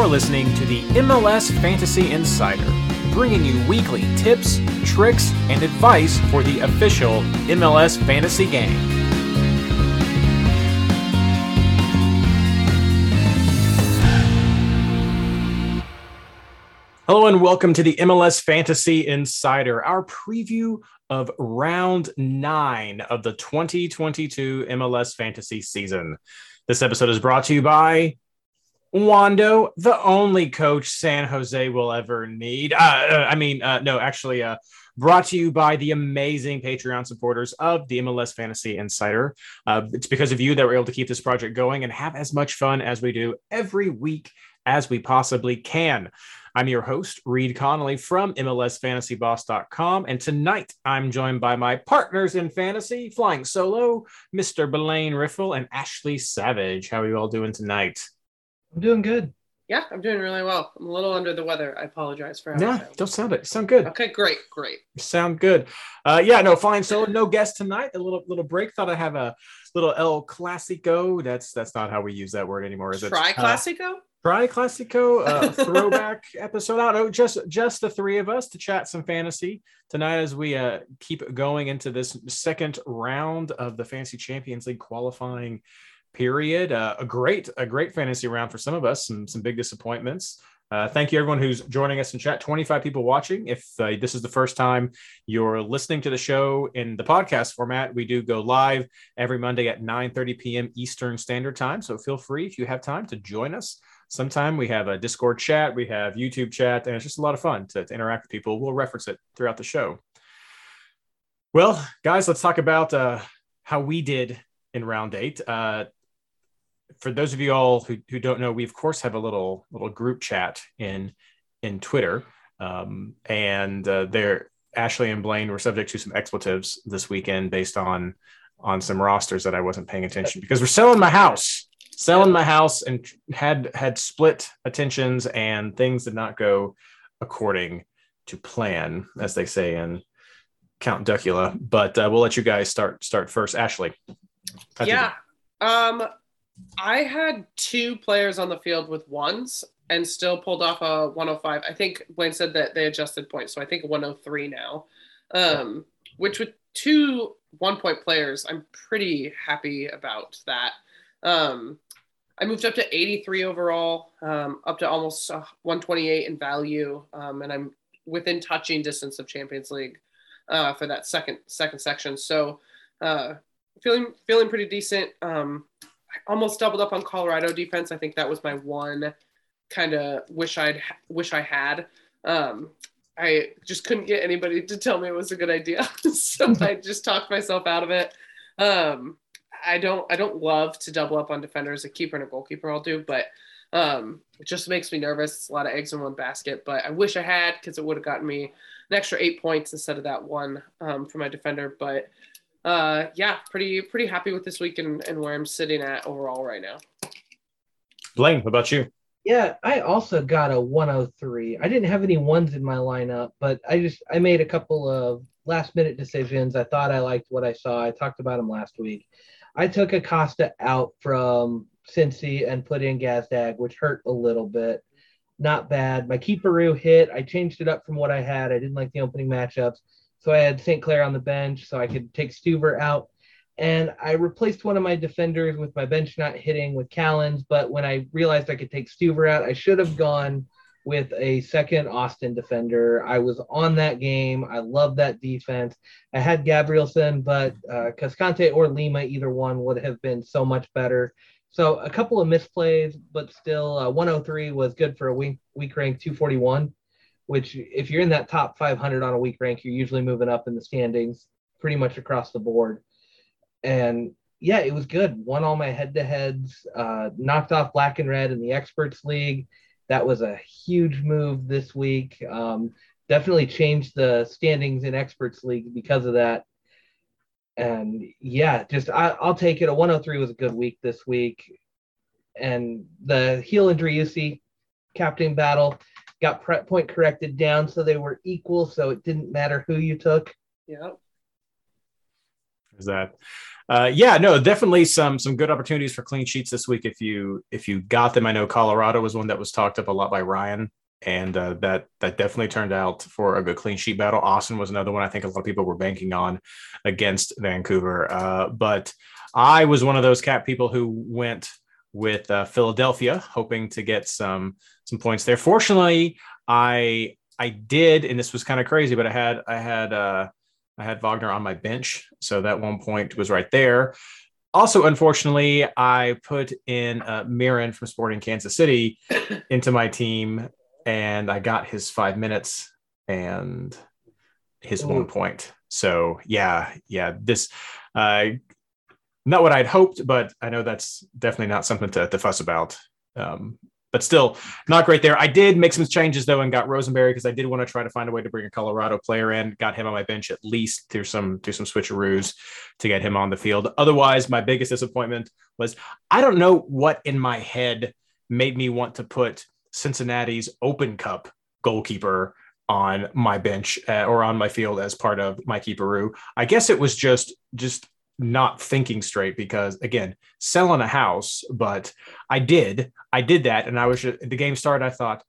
You're listening to the MLS Fantasy Insider, bringing you weekly tips, tricks, and advice for the official MLS fantasy game. Hello and welcome to the MLS Fantasy Insider, our preview of round nine of the 2022 MLS fantasy season. This episode is brought to you by Wando, the only coach San Jose will ever need. Uh, uh, I mean, uh, no, actually, uh, brought to you by the amazing Patreon supporters of the MLS Fantasy Insider. Uh, it's because of you that we're able to keep this project going and have as much fun as we do every week as we possibly can. I'm your host, Reed Connolly from MLSFantasyBoss.com. And tonight I'm joined by my partners in fantasy, flying solo, Mr. Blaine Riffle and Ashley Savage. How are you all doing tonight? I'm doing good. Yeah, I'm doing really well. I'm a little under the weather. I apologize for No, don't sound it. Sound good. Okay, great, great. Sound good. Uh, yeah, no, fine. So no guest tonight. A little little break. Thought I have a little El Clasico. That's that's not how we use that word anymore, is it? Try Uh, Classico? Tri Classico uh, throwback episode. I don't know, just just the three of us to chat some fantasy tonight as we uh, keep going into this second round of the Fantasy Champions League qualifying period. Uh, a great a great fantasy round for some of us. Some some big disappointments. Uh, thank you everyone who's joining us in chat. 25 people watching. If uh, this is the first time you're listening to the show in the podcast format, we do go live every Monday at 9:30 p.m. Eastern Standard Time. So feel free if you have time to join us sometime we have a discord chat we have youtube chat and it's just a lot of fun to, to interact with people we'll reference it throughout the show well guys let's talk about uh, how we did in round eight uh, for those of you all who, who don't know we of course have a little little group chat in in twitter. Um, and uh, there ashley and blaine were subject to some expletives this weekend based on on some rosters that i wasn't paying attention because we're selling my house selling my house and had had split attentions and things did not go according to plan as they say in count duckula. But uh, we'll let you guys start start first. Ashley Yeah. Um, I had two players on the field with ones and still pulled off a 105. I think Blaine said that they adjusted points, so I think 103 now. Um, which with two one point players, I'm pretty happy about that. Um, I moved up to 83 overall, um, up to almost uh, 128 in value, um, and I'm within touching distance of Champions League uh, for that second second section. So uh, feeling feeling pretty decent. Um, almost doubled up on Colorado defense. I think that was my one kind of wish I'd wish I had. Um, I just couldn't get anybody to tell me it was a good idea, so I just talked myself out of it. Um, I don't I don't love to double up on defenders. A keeper and a goalkeeper I'll do, but um, it just makes me nervous. It's a lot of eggs in one basket, but I wish I had because it would have gotten me an extra eight points instead of that one um, for my defender. But uh, yeah, pretty pretty happy with this week and, and where I'm sitting at overall right now. blaine what about you Yeah, I also got a 103. I didn't have any ones in my lineup, but I just I made a couple of last minute decisions. I thought I liked what I saw. I talked about them last week. I took Acosta out from Cincy and put in Gazdag, which hurt a little bit. Not bad. My keeperoo hit. I changed it up from what I had. I didn't like the opening matchups. So I had St. Clair on the bench so I could take Stuver out. And I replaced one of my defenders with my bench not hitting with Callens. But when I realized I could take Stuver out, I should have gone with a second Austin defender. I was on that game. I love that defense. I had Gabrielsen, but uh, Cascante or Lima, either one would have been so much better. So a couple of misplays, but still, uh, 103 was good for a week, week rank 241, which if you're in that top 500 on a week rank, you're usually moving up in the standings pretty much across the board. And yeah, it was good. Won all my head to heads, uh, knocked off Black and Red in the Experts League. That was a huge move this week. Um, definitely changed the standings in Experts League because of that. And yeah, just I, I'll take it. A 103 was a good week this week. And the Gil and Driussi captain battle got pre- point corrected down so they were equal, so it didn't matter who you took. Yeah. Is that? Uh, yeah, no, definitely some some good opportunities for clean sheets this week if you if you got them. I know Colorado was one that was talked up a lot by Ryan, and uh, that that definitely turned out for a good clean sheet battle. Austin was another one I think a lot of people were banking on against Vancouver, uh, but I was one of those cap people who went with uh, Philadelphia, hoping to get some some points there. Fortunately, I I did, and this was kind of crazy, but I had I had uh, I had Wagner on my bench, so that one point was right there. Also, unfortunately, I put in uh, Mirren from Sporting Kansas City into my team, and I got his five minutes and his Ooh. one point. So yeah, yeah, this uh, not what I'd hoped, but I know that's definitely not something to, to fuss about. Um, but still not great there. I did make some changes though and got Rosenberry because I did want to try to find a way to bring a Colorado player in. Got him on my bench at least through some through some switcheroos to get him on the field. Otherwise, my biggest disappointment was I don't know what in my head made me want to put Cincinnati's Open Cup goalkeeper on my bench uh, or on my field as part of my keeperoo. I guess it was just just not thinking straight because again selling a house but i did i did that and i was the game started i thought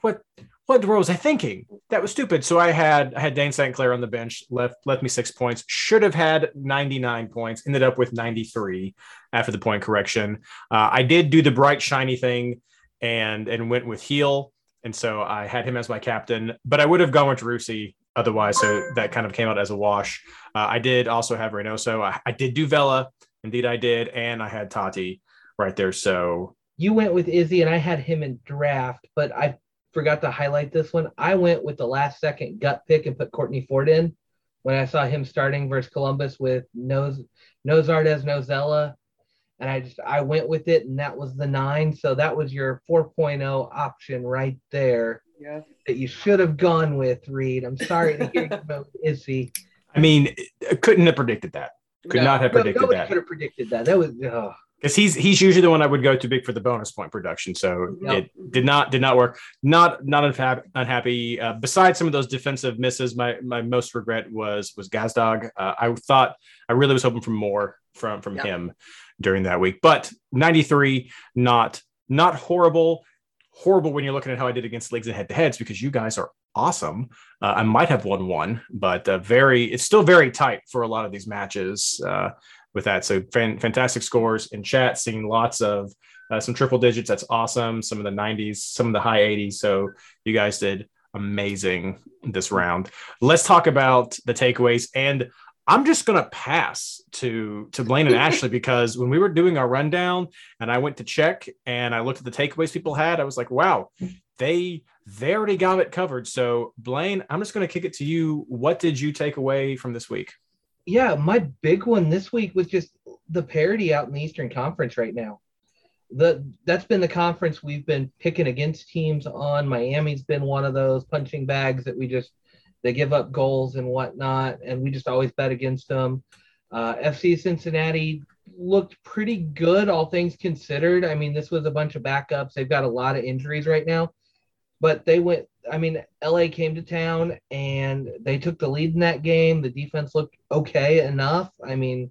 what what was i thinking? That was stupid. So i had i had dayne st. Clair on the bench left left me six points should have had 99 points ended up with 93 after the point correction. Uh, i did do the bright shiny thing and and went with Gil and so i had him as my captain but i would have gone with Driussi otherwise. So that kind of came out as a wash. Uh, I did also have Reynoso. I, I did do Vela. Indeed, I did. And I had Tati right there. So you went with Izzy, and I had him in draft, but I forgot to highlight this one. I went with the last second gut pick and put Kortne Ford in when I saw him starting versus Columbus with no no Zardes, no Zella. And I just I went with it, and that was the nine. So that was your 4.0 option right there yeah. that you should have gone with, Reed. I'm sorry to hear about Izzy. I mean, couldn't have predicted that. Could no, not have predicted nobody that. Could have predicted that. That was because he's he's usually the one I would go to big for the bonus point production. So yep. it did not did not work. Not not unhappy. unhappy. Uh, besides some of those defensive misses, my my most regret was was Gazdag. Uh, I thought I really was hoping for more from from yep. him during that week, but 93 not not horrible horrible when you're looking at how I did against leagues and head to heads because you guys are awesome. Uh, I might have won one, but uh, very, it's still very tight for a lot of these matches uh, with that. So fan, fantastic scores in chat, seeing lots of uh, some triple digits. That's awesome. Some of the 90s, some of the high 80s. So you guys did amazing this round. Let's talk about the takeaways and I'm just gonna pass to to Blaine and Ashley because when we were doing our rundown and I went to check and I looked at the takeaways people had, I was like, wow, they they already got it covered. So Blaine, I'm just gonna kick it to you. What did you take away from this week? Yeah, my big one this week was just the parity out in the Eastern Conference right now. The that's been the conference we've been picking against teams on. Miami's been one of those punching bags that we just they give up goals and whatnot, and we just always bet against them. Uh, FC Cincinnati looked pretty good, all things considered. I mean, this was a bunch of backups. They've got a lot of injuries right now, but they went. I mean, LA came to town and they took the lead in that game. The defense looked okay enough. I mean,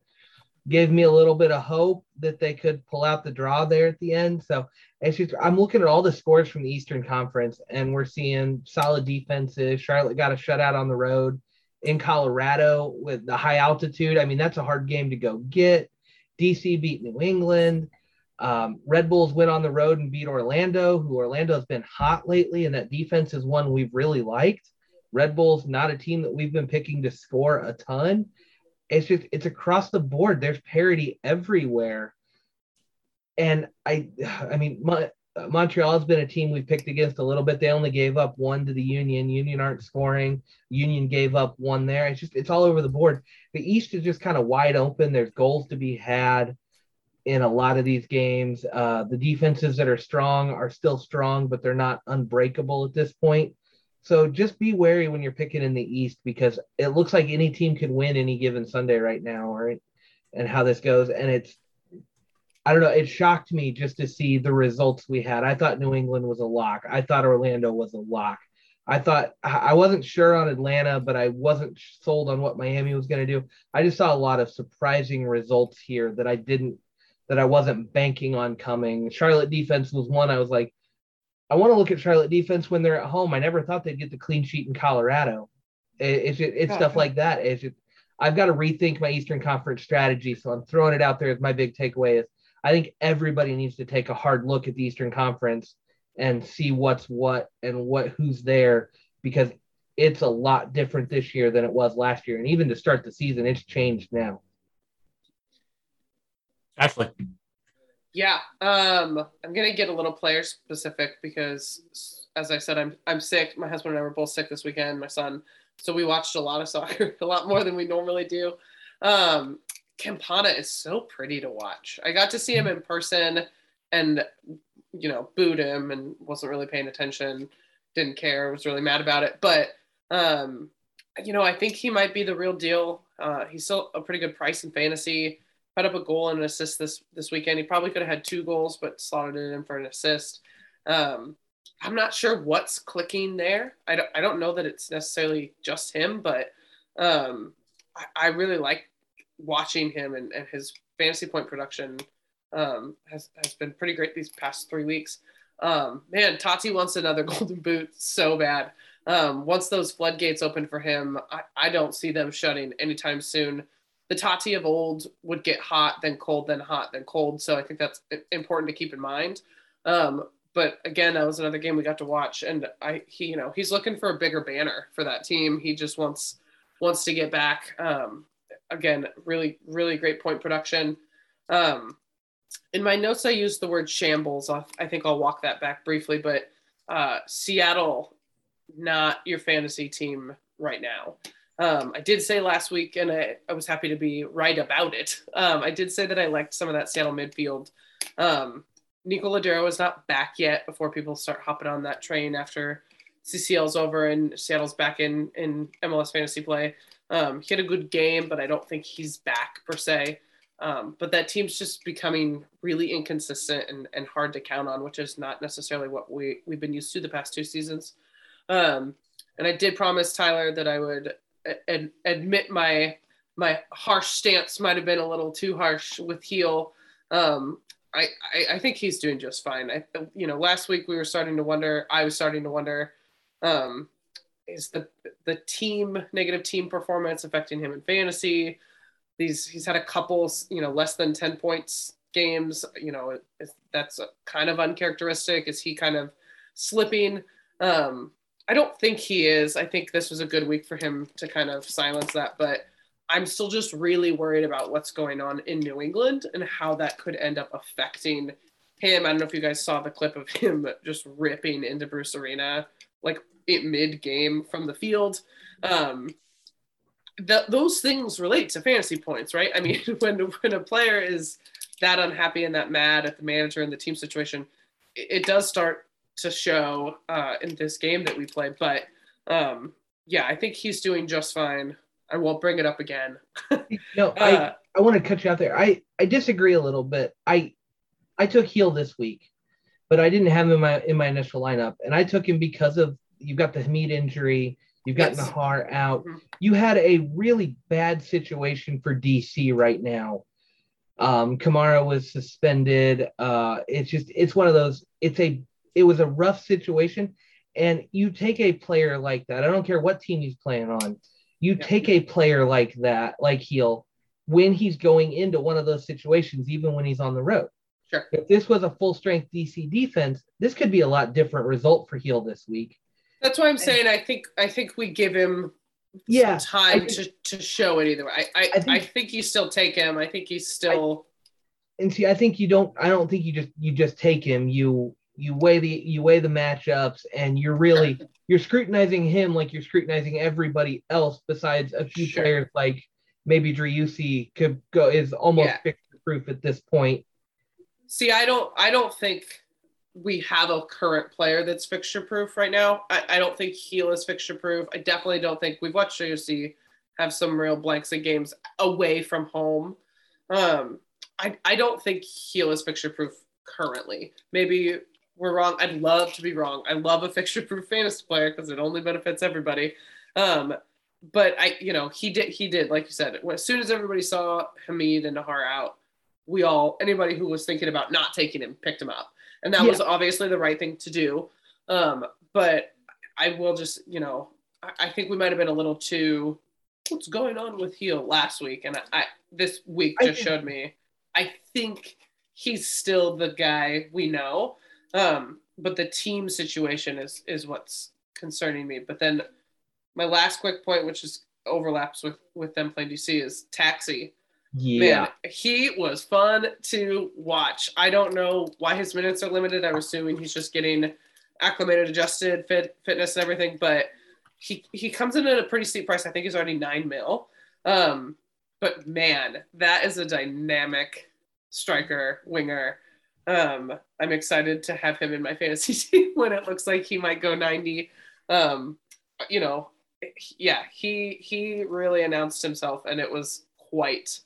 gave me a little bit of hope that they could pull out the draw there at the end. So just, I'm looking at all the scores from the Eastern Conference, and we're seeing solid defenses. Charlotte got a shutout on the road in Colorado with the high altitude. I mean, that's a hard game to go get. DC beat New England. Um, Red Bulls went on the road and beat Orlando, who Orlando has been hot lately, and that defense is one we've really liked. Red Bulls not a team that we've been picking to score a ton. It's just it's across the board. There's parity everywhere and I, I mean, my, Montreal has been a team we've picked against a little bit. They only gave up one to the Union. Union aren't scoring. Union gave up one there. It's just it's all over the board. The East is just kind of wide open. There's goals to be had in a lot of these games. Uh, the defenses that are strong are still strong, but they're not unbreakable at this point. So just be wary when you're picking in the East because it looks like any team could win any given Sunday right now, right? And how this goes, and it's I don't know. It shocked me just to see the results we had. I thought New England was a lock. I thought Orlando was a lock. I thought I wasn't sure on Atlanta, but I wasn't sold on what Miami was going to do. I just saw a lot of surprising results here that I didn't, that I wasn't banking on coming. Charlotte defense was one I was like, I want to look at Charlotte defense when they're at home. I never thought they'd get the clean sheet in Colorado. It, it's it's stuff like that. It's just, I've got to rethink my Eastern Conference strategy. So I'm throwing it out there as my big takeaway is I think everybody needs to take a hard look at the Eastern Conference and see what's what and what who's there because it's a lot different this year than it was last year. And even to start the season, it's changed now. Ashley. Yeah, um, I'm gonna get a little player specific because, as I said, I'm I'm sick. My husband and I were both sick this weekend. My son, so we watched a lot of soccer, a lot more than we normally do. Um, Campana is so pretty to watch. I got to see him in person, and you know, booed him and wasn't really paying attention, didn't care, was really mad about it. But, um, you know, I think he might be the real deal. Uh, he's still a pretty good price in fantasy. Put up a goal and an assist this this weekend. He probably could have had two goals, but slotted it in for an assist. Um, I'm not sure what's clicking there. I don't, I don't know that it's necessarily just him, but um, I, I really like watching him and, and his fantasy point production um, has, has been pretty great these past three weeks. Um, man, Tati wants another golden boot so bad. Um, once those floodgates open for him, I, I don't see them shutting anytime soon. The Tati of old would get hot, then cold, then hot, then cold. So I think that's important to keep in mind. Um, but again, that was another game we got to watch, and I he you know he's looking for a bigger banner for that team. He just wants wants to get back. Um, again, really really great point production. Um, in my notes, I used the word shambles. I think I'll walk that back briefly, but uh, Seattle, not your fantasy team right now. Um, I did say last week, and I, I, was happy to be right about it. Um, I did say that I liked some of that Seattle midfield. Um, Nico Lodeiro is not back yet before people start hopping on that train after CCL's over and Seattle's back in, in MLS fantasy play. Um, he had a good game, but I don't think he's back per se. Um, but that team's just becoming really inconsistent and, and hard to count on, which is not necessarily what we, we've been used to the past two seasons. Um, and I did promise Tyler that I would ad- admit my my harsh stance might have been a little too harsh with Gil. Um, I, I, I think he's doing just fine. I you know last week we were starting to wonder. I was starting to wonder, um, is the the team negative team performance affecting him in fantasy? these he's had a couple you know less than 10 points games you know that's kind of uncharacteristic is he kind of slipping um i don't think he is. I think this was a good week for him to kind of silence that but i'm still just really worried about what's going on in new england and how that could end up affecting him. I don't know if you guys saw the clip of him just ripping into bruce arena like mid game from the field. Um th- those things relate to fantasy points, right? I mean, when when a player is that unhappy and that mad at the manager and the team situation, it, it does start to show uh, in this game that we play. But um, yeah, I think he's doing just fine. I won't bring it up again. no, I, uh, I want to cut you out there. I, I disagree a little bit. I I took Gil this week, but I didn't have him in my in my initial lineup, and I took him because of you've got the Hamid injury. You've got yes. Najar out. Mm-hmm. You had a really bad situation for DC right now. Um, Kamara was suspended. Uh, it's just it's one of those. It's a it was a rough situation, and you take a player like that. I don't care what team he's playing on. You yeah. take a player like that, like Gil, when he's going into one of those situations, even when he's on the road. Sure. If this was a full strength DC defense, this could be a lot different result for Gil this week. That's why I'm saying I think I think we give him yeah time think, to, to show it either way. I I, I, think, I think you still take him. I think he's still I, and see I think you don't I don't think you just you just take him. You you weigh the you weigh the matchups and you're really you're scrutinizing him like you're scrutinizing everybody else besides a few sure. players like maybe Driussi could go is almost yeah. fixture proof at this point. See, I don't I don't think we have a current player that's fixture proof right now. I, I don't think Gil is fixture proof. I definitely don't think we've watched JOC have some real blanks in games away from home. Um, I, I don't think Gil is fixture proof currently. Maybe we're wrong. I'd love to be wrong. I love a fixture proof fantasy player because it only benefits everybody. Um, but I, you know, he did, he did, like you said, as soon as everybody saw Hamid and Najar out, we all, anybody who was thinking about not taking him, picked him up. And that Yeah. was obviously the right thing to do. Um, but I will just, you know, I, I think we might have been a little too, what's going on with Gil last week? And I, I this week just think- showed me, I think he's still the guy we know. Um, but the team situation is is what's concerning me. But then my last quick point, which is overlaps with with them playing DC, is Taxi. Yeah. Man, he was fun to watch. I don't know why his minutes are limited. I'm assuming he's just getting acclimated, adjusted, fit, fitness, and everything. But he he comes in at a pretty steep price. I think he's already nine mil. Um, but man, that is a dynamic striker winger. Um, I'm excited to have him in my fantasy team when it looks like he might go 90. Um, you know, yeah, he he really announced himself, and it was quite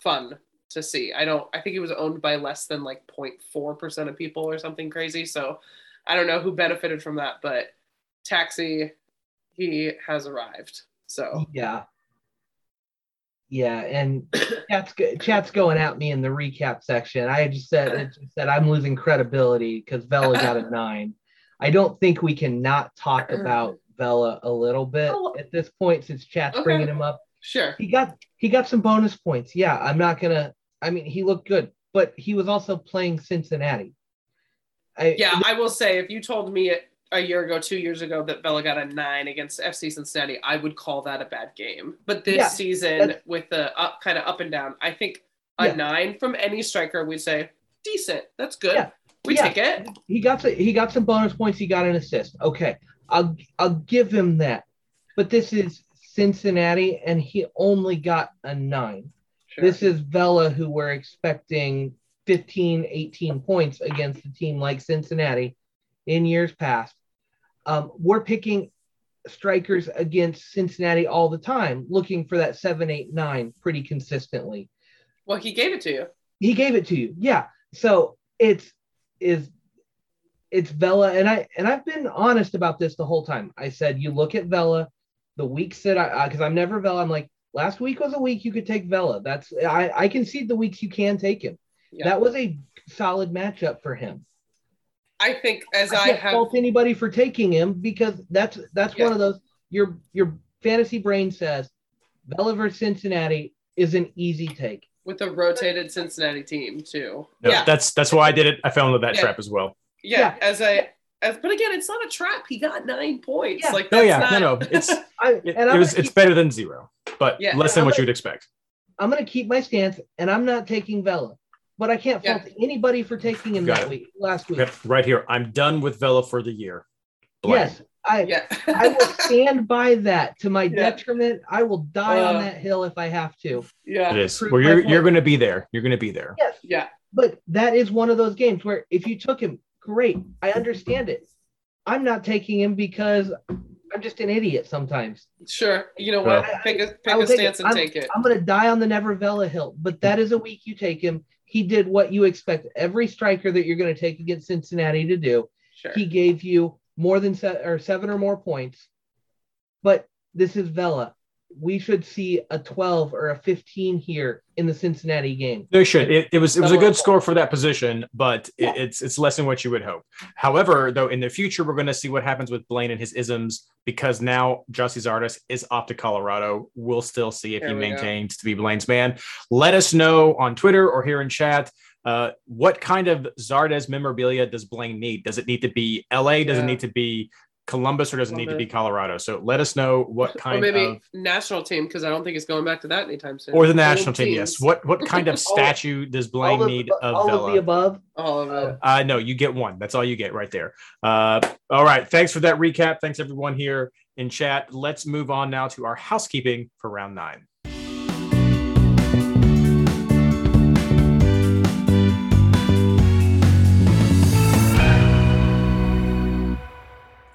fun to see. I don't. I think he was owned by less than like 0.4 percent of people or something crazy. So I don't know who benefited from that, but Taxi, he has arrived. So Yeah. Yeah, and chat's chat's going at me in the recap section. I just said it just said I'm losing credibility because Vela got a nine. I don't think we can not talk uh-huh. about Vela a little bit Oh. at this point since chat's Okay. bringing him up. sure. He got he got some bonus points. Yeah, I'm not gonna. I mean, he looked good, but he was also playing Cincinnati. I, Yeah, I will say if you told me a year ago, two years ago that Vela got a nine against FC Cincinnati, I would call that a bad game. But this Yeah, season, with the up kind of up and down, I think a Yeah. nine from any striker, we'd say decent. That's good. Yeah, We take it. he got some, he got some bonus points. He got an assist. Okay, I'll I'll give him that. But this is Cincinnati, and he only got a nine. Sure. This is Vela, who we're expecting 15, 18 points against a team like Cincinnati in years past. Um, we're picking strikers against Cincinnati all the time, looking for that seven, eight, nine pretty consistently. well, he gave it to you. He gave it to you. Yeah. So it's is it's Vela and I and I've been honest about this the whole time. I said you look at Vela, the weeks that I because I'm never Vela. I'm like last week was a week you could take Vela. That's I I concede the weeks you can take him. Yeah. That was a solid matchup for him. I think as I I can't have fault anybody for taking him because that's that's Yeah. one of those your your fantasy brain says Vela Cincinnati is an easy take. with a rotated Cincinnati team too. No, yeah, that's that's why I did it. I fell into that Yeah. trap as well. yeah. yeah. As I, as but again, it's not a trap. He got nine points. Yeah. Like Oh yeah, not, no, no, it's I it, and it was gonna it's better than zero, but Yeah. less than I'm what gonna- you'd expect. I'm going to keep my stance, and I'm not taking Vela. But I can't Yeah. fault anybody for taking him Got that it. week last week. Okay, right here, I'm done with Vela for the year. Blank. Yes, I yeah. I will stand by that to my Yeah. detriment. I will die Uh, on that hill if I have to. yeah. It is. Well, you're you're going to be there. You're going to be there. Yes, Yeah. but that is one of those games where if you took him, great. I understand it. I'm not taking him because I'm just an idiot sometimes. Sure. You know Well- what? Pick a I pick will a take stance it. and take it. I'm going to die on the Never Vela hill, but that is a week you take him. He did what you expect every striker that you're going to take against Cincinnati to do. Sure. He gave you more than se- or seven or more points. But this is Vela. We should see a 12 or a 15 here in the Cincinnati game. They should. It, it was it was a good score for that position, but it, it's it's less than what you would hope. However, though, in the future, we're going to see what happens with Blaine and his isms because now Gyasi Zardes is off to Colorado. We'll still see if There he we go. maintains to be Blaine's man. Let us know on Twitter or here in chat. Uh, what kind of Zardes memorabilia does Blaine need? Does it need to be LA? Does it need to be Columbus or does it need to be Colorado? So let us know what Or kind maybe of national team because I don't think it's going back to that anytime soon. or the Old national team. teams. Yes. What what kind of statue does Blaine all of, need of all Vela? of the above. All of it. Uh, no, you get one. That's all you get right there. Uh, all right. Thanks for that recap. Thanks everyone here in chat. Let's move on now to our housekeeping for round nine.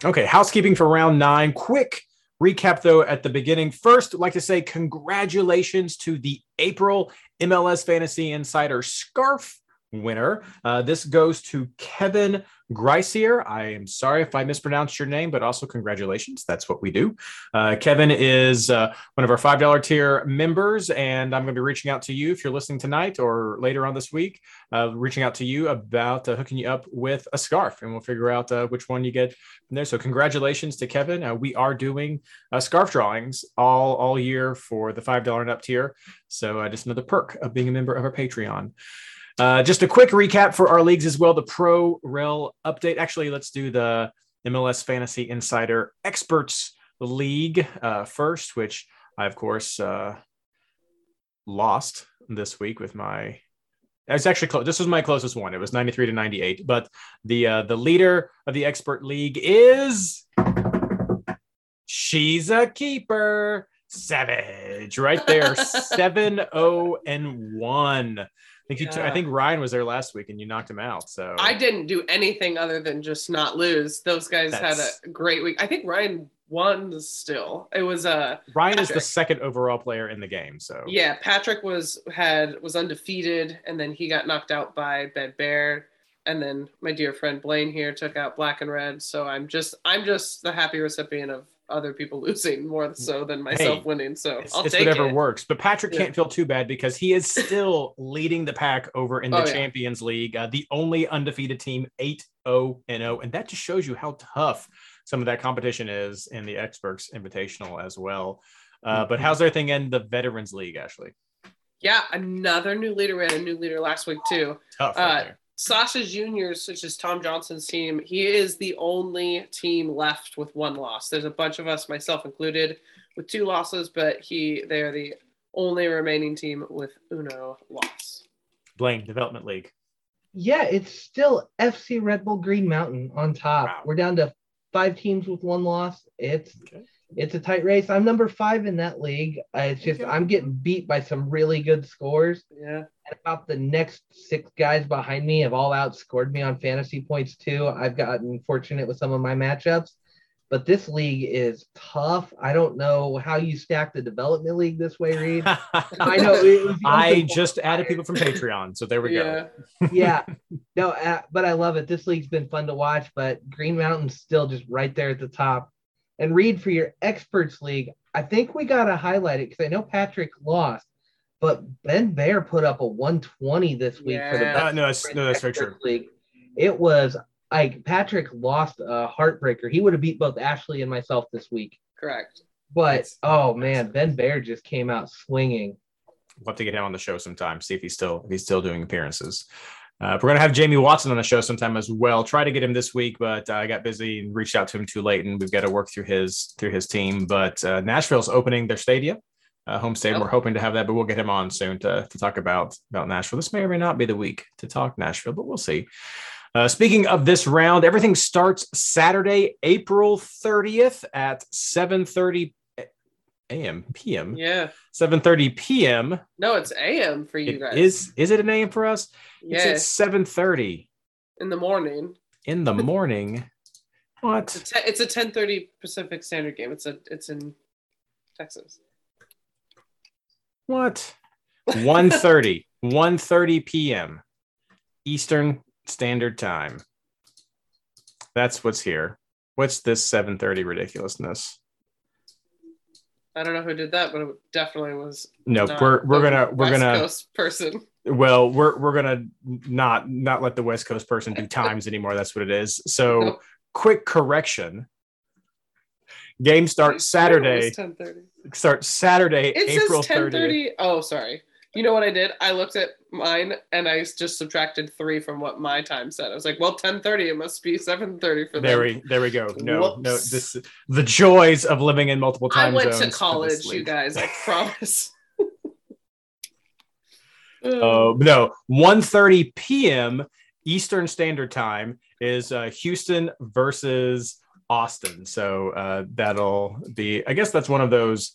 Okay, housekeeping for round nine. Quick recap though at the beginning. First, I'd like to say congratulations to the April MLS Fantasy Insider scarf winner. Uh, this goes to Kevin Greisier. I am sorry if I mispronounced your name, but also congratulations. That's what we do. Uh, Kevin is uh, one of our $5 tier members, and I'm going to be reaching out to you if you're listening tonight or later on this week, uh, reaching out to you about uh, hooking you up with a scarf, and we'll figure out uh, which one you get from there. So, congratulations to Kevin. we are doing scarf drawings all, all year for the $5 and up tier. So, just another perk of being a member of our Patreon. Uh, just a quick recap for our leagues as well. The Pro Rel update. Actually, let's do the MLS Fantasy Insider Experts League uh, first, which I, of course, uh, lost this week with my. It's actually close. This was my closest one. It was 93 to 98. But the uh, the leader of the expert league is she's a keeper. Savage right there, 7 0 and 1 think you. T- I think Ryan was there last week, and you knocked him out. So I didn't do anything other than just not lose. Those guys That's... had a great week. I think Ryan won still. It was uh Ryan Patrick. is the second overall player in the game. So yeah, Patrick was had was undefeated, and then he got knocked out by Ben Bear. And then my dear friend Blaine here took out black and red. So I'm just I'm just the happy recipient of other people losing more so than myself hey, winning. So it's, I'll it's take whatever it. works. But Patrick yeah. can't feel too bad because he is still leading the pack over in the oh, Champions yeah. League, uh, the only undefeated team, 8 0 and 0. And that just shows you how tough some of that competition is in the Experts Invitational as well. Uh, mm-hmm. But how's everything in the Veterans League, Ashley? Yeah, another new leader. We had a new leader last week too. Tough. Right uh, Sasha Juniors, which is Tom Johnson's team, he is the only team left with one loss. There's a bunch of us, myself included, with two losses, but he they are the only remaining team with uno loss. Blaine Development League. Yeah, it's still FC Red Bull Green Mountain on top. Wow. We're down to five teams with one loss. It's okay it's a tight race. I'm number five in that league. It's just I'm getting beat by some really good scores. Yeah. And about the next six guys behind me have all outscored me on fantasy points too. I've gotten fortunate with some of my matchups, but this league is tough. I don't know how you stack the development league this way, Reed. I know. I just added people from Patreon, so there we yeah. go. yeah. No, uh, but I love it. This league's been fun to watch, but Green Mountain's still just right there at the top and Reed for your experts league. I think we got to highlight it because I know Patrick lost, but Ben Bear put up a 120 this week yeah. for the best uh, no, that's, no, that's very true. League. It was like Patrick lost a heartbreaker. He would have beat both Ashley and myself this week. Correct. But oh man, Ben Bear just came out swinging. We'll have to get him on the show sometime. See if he's still if he's still doing appearances. Uh, we're going to have Jamie Watson on the show sometime as well. Try to get him this week, but uh, I got busy and reached out to him too late, and we've got to work through his through his team. But uh, Nashville's opening their stadium, uh, home stadium. We're hoping to have that, but we'll get him on soon to, to talk about about Nashville. This may or may not be the week to talk Nashville, but we'll see. Uh, speaking of this round, everything starts Saturday, April 30th at 7:30 a.m. p.m. Yeah. 7:30 p.m. No, it's a.m. for you it guys. Is is it an a.m. for us? Yeah. It's at 7:30 in the morning. In the morning. what? It's a, it's a 10:30 Pacific Standard game. It's a it's in Texas. What? 1:30. 1:30 p.m. Eastern Standard Time. That's what's here. What's this 7:30 ridiculousness? I don't know who did that, but it definitely was. No, we're we're gonna we're West gonna Coast person. Well, we're we're gonna not not let the West Coast person do times anymore. That's what it is. So, nope. quick correction. Game starts Saturday. Starts Saturday, it April says 10:30. Oh, sorry. You know what I did? I looked at mine and I just subtracted three from what my time said. I was like, well, 10:30. It must be 7:30 for them. There we there we go. No, Whoops. no. This the joys of living in multiple time zones. I went to college, you guys. I promise. Oh uh, no, 1:30 p.m. Eastern Standard Time is uh, Houston versus Austin. So uh, that'll be. I guess that's one of those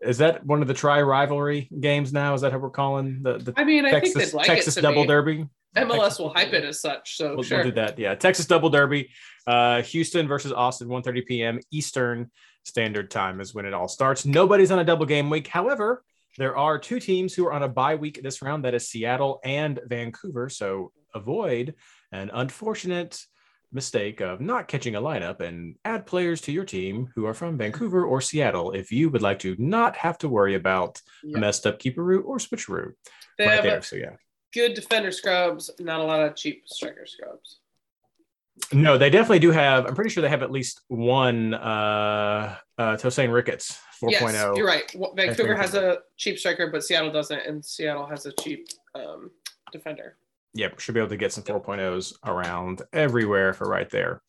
is that one of the tri rivalry games now? Is that how we're calling the, the I mean, I Texas, think they'd like Texas Double be. Derby? MLS Texas will hype it as such. So we'll, sure. we'll do that. Yeah, Texas Double Derby, uh, Houston versus Austin, 1:30 p.m. Eastern Standard Time is when it all starts. Nobody's on a double game week. However, there are two teams who are on a bye week this round. That is Seattle and Vancouver. So avoid an unfortunate mistake of not catching a lineup and add players to your team who are from Vancouver or Seattle if you would like to not have to worry about a messed up keeper route or switch route They right have there. So yeah. good defender scrubs, not a lot of cheap striker scrubs. No, they definitely do have. I'm pretty sure they have at least one uh uh Tosaint Ricketts 4.0. Yes, you're right. Wa- Vancouver has a cheap striker, but Seattle doesn't, and Seattle has a cheap um, defender. Yep, should be able to get some 4.0s around everywhere for right there.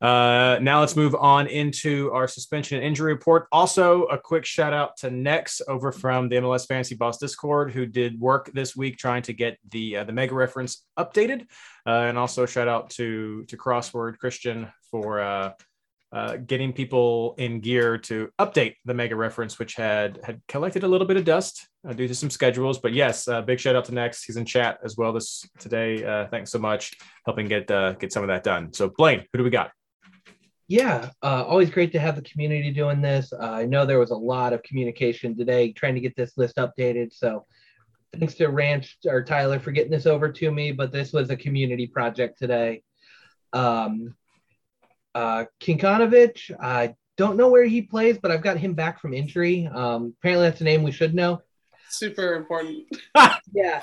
Uh, now let's move on into our suspension and injury report. Also, a quick shout out to Nex over from the MLS Fantasy Boss Discord, who did work this week trying to get the uh, the mega reference updated, uh, and also shout out to to Crossword Christian for uh, getting people in gear to update the mega reference, which had had collected a little bit of dust uh, due to some schedules. But yes, uh, big shout out to Next. He's in chat as well this today. Uh, thanks so much helping get uh, get some of that done. So Blaine, who do we got? Yeah, always great to have the community doing this. I know there was a lot of communication today trying to get this list updated. So thanks to Ranch or Tyler for getting this over to me, but this was a community project today. Um, uh, Kinkanovich, I don't know where he plays, but I've got him back from injury. Um, apparently, that's a name we should know. Super important. Yeah,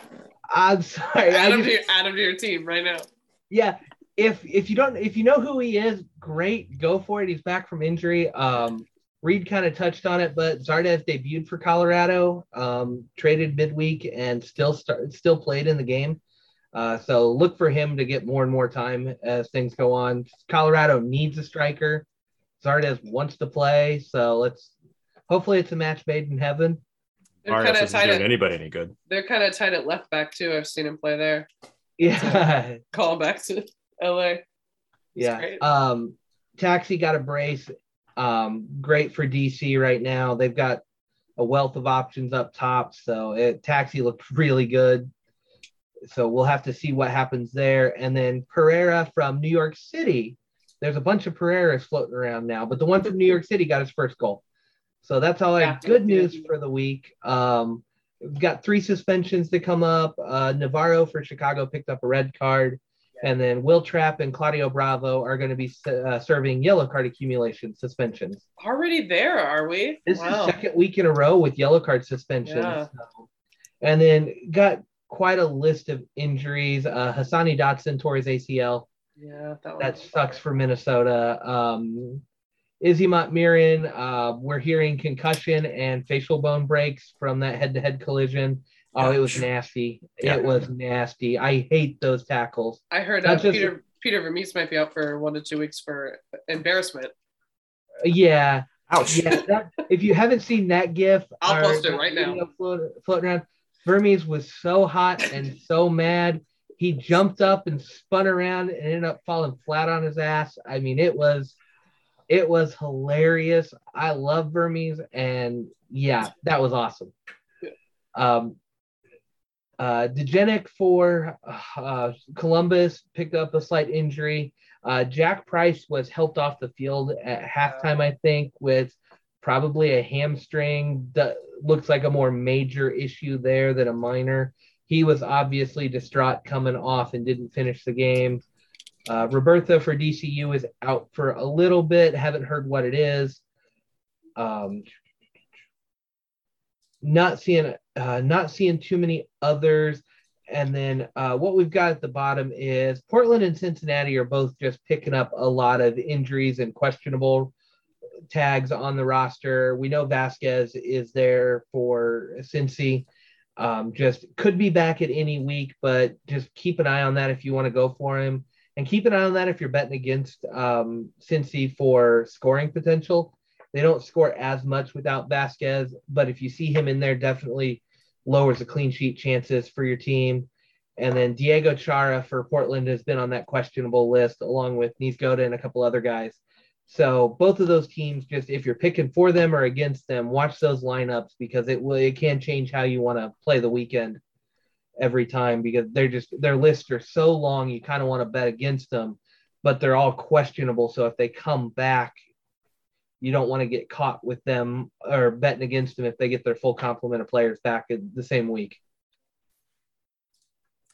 I'm sorry. I Add him, just- to your, add him to your team right now. yeah if if you don't if you know who he is great go for it he's back from injury um reed kind of touched on it but zardes debuted for colorado um traded midweek and still start still played in the game uh, so look for him to get more and more time as things go on colorado needs a striker zardes wants to play so let's hopefully it's a match made in heaven They're kind of isn't tight. doing At, anybody any good. they're kind of tight at left back too. I've seen him play there. yeah Call him back to LA. yeah. great. Um, Taxi got a brace. Um, great for DC right now. They've got a wealth of options up top. So it, Taxi looked really good. So we'll have to see what happens there. And then Pereira from New York City. There's a bunch of Pereiras floating around now, but the one from New York City got his first goal. So that's all I good news for the week. Um, we've got three suspensions to come up. Uh, Navarro for Chicago picked up a red card. And then Will Trapp and Claudio Bravo are going to be uh, serving yellow card accumulation suspensions. Already there, are we? This wow. is second week in a row with yellow card suspensions. Yeah. So- And then got quite a list of injuries. Uh, Hassani Dotson tore his ACL. Yeah, that, That sucks for Minnesota. Um, Izzy Montmirin, uh, we're hearing concussion and facial bone breaks from that head-to-head collision. Oh, it was nasty. Yeah. It was nasty. I hate those tackles. I heard Not uh, just- Peter Peter Vermes might be out for one to two weeks for embarrassment. Yeah, Ouch. yeah. That, if you haven't seen that GIF, I'll or post it right now. Floating, floating around. Vermes was so hot and so mad. He jumped up and spun around and ended up falling flat on his ass. I mean, it was, it was hilarious. I love Vermes, and yeah, that was awesome. Um, uh, Degenek for uh, Columbus picked up a slight injury. Uh, Jack Price was helped off the field at halftime, I think, with probably a hamstring. That looks like a more major issue there than a minor. He was obviously distraught coming off and didn't finish the game. Uh, Roberta for DCU is out for a little bit. Haven't heard what it is. Um, not seeing uh, not seeing too many others. And then uh, what we've got at the bottom is Portland and Cincinnati are both just picking up a lot of injuries and questionable tags on the roster. We know Vazquez is there for Cincy. Um, just could be back at any week, but just keep an eye on that if you want to go for him. And keep an eye on that if you're betting against um, Cincy for scoring potential. They don't score as much without Vazquez, but if you see him in there, definitely lowers the clean sheet chances for your team. And then Diego Chara for Portland has been on that questionable list, along with Niezgoda and a couple other guys. So both of those teams, just if you're picking for them or against them, watch those lineups because it will it can change how you want to play the weekend every time because they're just their lists are so long you kind of want to bet against them, but they're all questionable. So if they come back, you don't want to get caught with them or betting against them if they get their full complement of players back in the same week.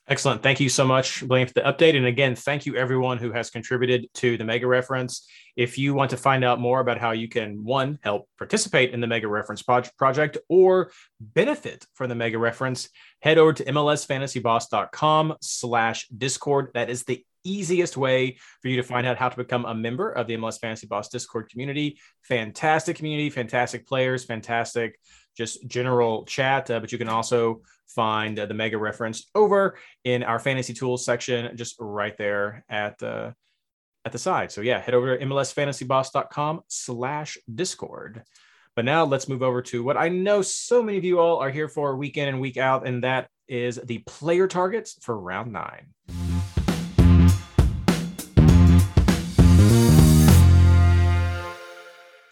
Excellent. Thank you so much, Blaine, for the update. And again, thank you everyone who has contributed to the Mega Reference. If you want to find out more about how you can, one, help participate in the Mega Reference project or benefit from the Mega Reference, head over to mlsfantasyboss.com slash discord. That is the easiest way for you to find out how to become a member of the MLS Fantasy Boss Discord community. Fantastic community, fantastic players, fantastic just general chat. Uh, but you can also find uh, the mega reference over in our fantasy tools section, just right there at uh, at the side. So yeah, head over to mlsfantasyboss.com slash discord. But now let's move over to what I know so many of you all are here for week in and week out, and that is the player targets for round nine.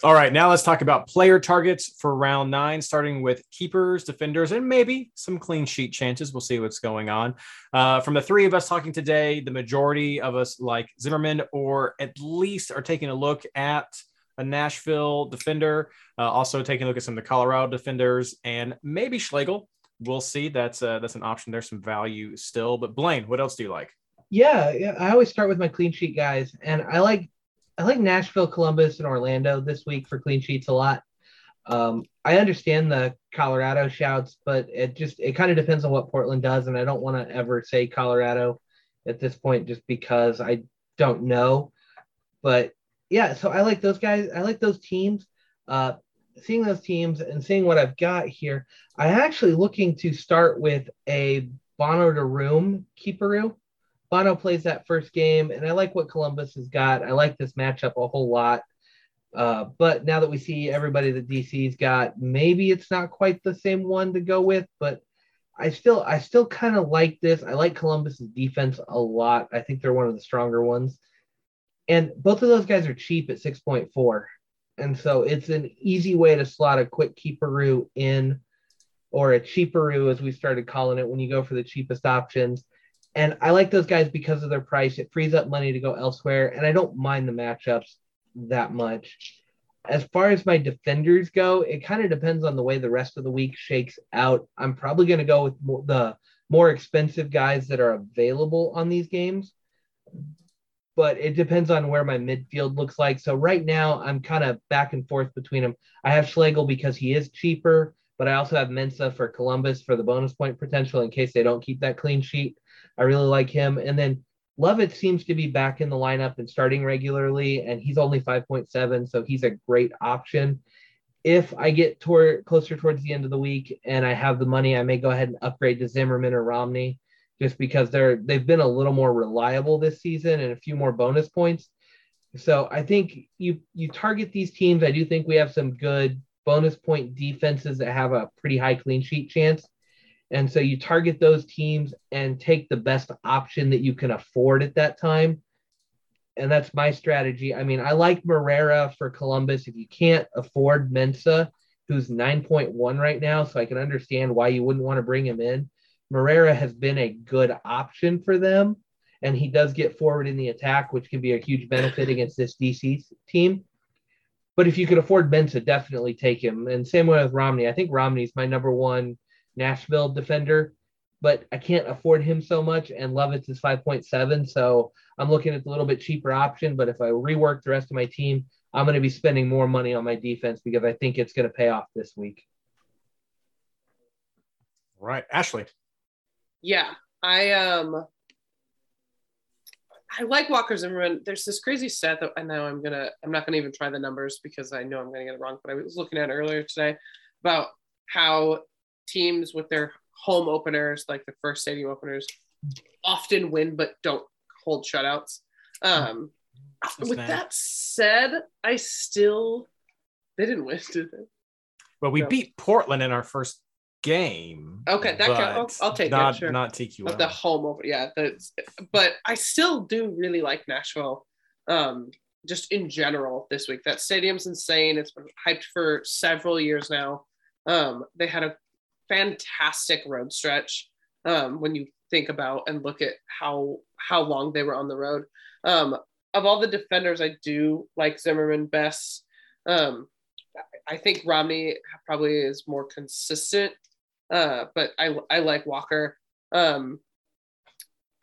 All right, now let's talk about player targets for round nine, starting with keepers, defenders, and maybe some clean sheet chances. We'll see what's going on. Uh, from the three of us talking today, the majority of us like Zimmerman, or at least are taking a look at a Nashville defender, uh, also taking a look at some of the Colorado defenders, and maybe Schlegel. We'll see. That's uh, that's an option. There's some value still. But Blaine, what else do you like? Yeah, yeah, I always start with my clean sheet guys, and I like I like Nashville, Columbus, and Orlando this week for clean sheets a lot. Um, I understand the Colorado shouts, but it just it kind of depends on what Portland does, and I don't want to ever say Colorado at this point just because I don't know. But yeah, so I like those guys. I like those teams. Uh, seeing those teams and seeing what I've got here, I'm actually looking to start with a Bono to Room keeperoo. Bono plays that first game, and I like what Columbus has got. I like this matchup a whole lot. Uh, but now that we see everybody that DC's got, maybe it's not quite the same one to go with, but I still I still kind of like this. I like Columbus's defense a lot. I think they're one of the stronger ones. And both of those guys are cheap at 6.4. And so it's an easy way to slot a quick keeperoo in or a cheaperoo as we started calling it when you go for the cheapest options. And I like those guys because of their price. It frees up money to go elsewhere, and I don't mind the matchups that much. As far as my defenders go, it kind of depends on the way the rest of the week shakes out. I'm probably going to go with more, the more expensive guys that are available on these games, but it depends on where my midfield looks like. So right now, I'm kind of back and forth between them. I have Schlegel because he is cheaper, but I also have Mensah for Columbus for the bonus point potential in case they don't keep that clean sheet. I really like him. And then Lovitz seems to be back in the lineup and starting regularly, and he's only 5.7, so he's a great option. If I get toward closer towards the end of the week and I have the money, I may go ahead and upgrade to Zimmerman or Romney, just because they're they've been a little more reliable this season and a few more bonus points. So I think you you target these teams. I do think we have some good bonus point defenses that have a pretty high clean sheet chance. And so you target those teams and take the best option that you can afford at that time. And that's my strategy. I mean, I like Moreira for Columbus. If you can't afford Mensah, who's 9.1 right now, so I can understand why you wouldn't want to bring him in. Moreira has been a good option for them, and he does get forward in the attack, which can be a huge benefit against this DC team. But if you could afford Mensah, definitely take him. And same way with Romney. I think Romney's my number one Nashville defender, but I can't afford him so much. And Lovitz is 5.7. So I'm looking at the little bit cheaper option. But if I rework the rest of my team, I'm going to be spending more money on my defense because I think it's going to pay off this week. Right. Ashley. Yeah. I um I like Walker Zimmerman. There's this crazy stat that I know I'm gonna I'm not gonna even try the numbers because I know I'm gonna get it wrong, but I was looking at earlier today about how teams with their home openers, like the first stadium openers, often win but don't hold shutouts. Um, with that said, I still they didn't win, did they? Well, we no. beat Portland in our first game. Okay, that I'll, I'll, take not, it. Sure. Not TQL. But the home over, yeah. That's, but I still do really like Nashville. Um, just in general this week. That stadium's insane. It's been hyped for several years now. Um, they had a fantastic road stretch um, when you think about and look at how how long they were on the road. Um, of all the defenders, I do like Zimmerman best. Um, I think Romney probably is more consistent, uh, but I I like Walker. Um,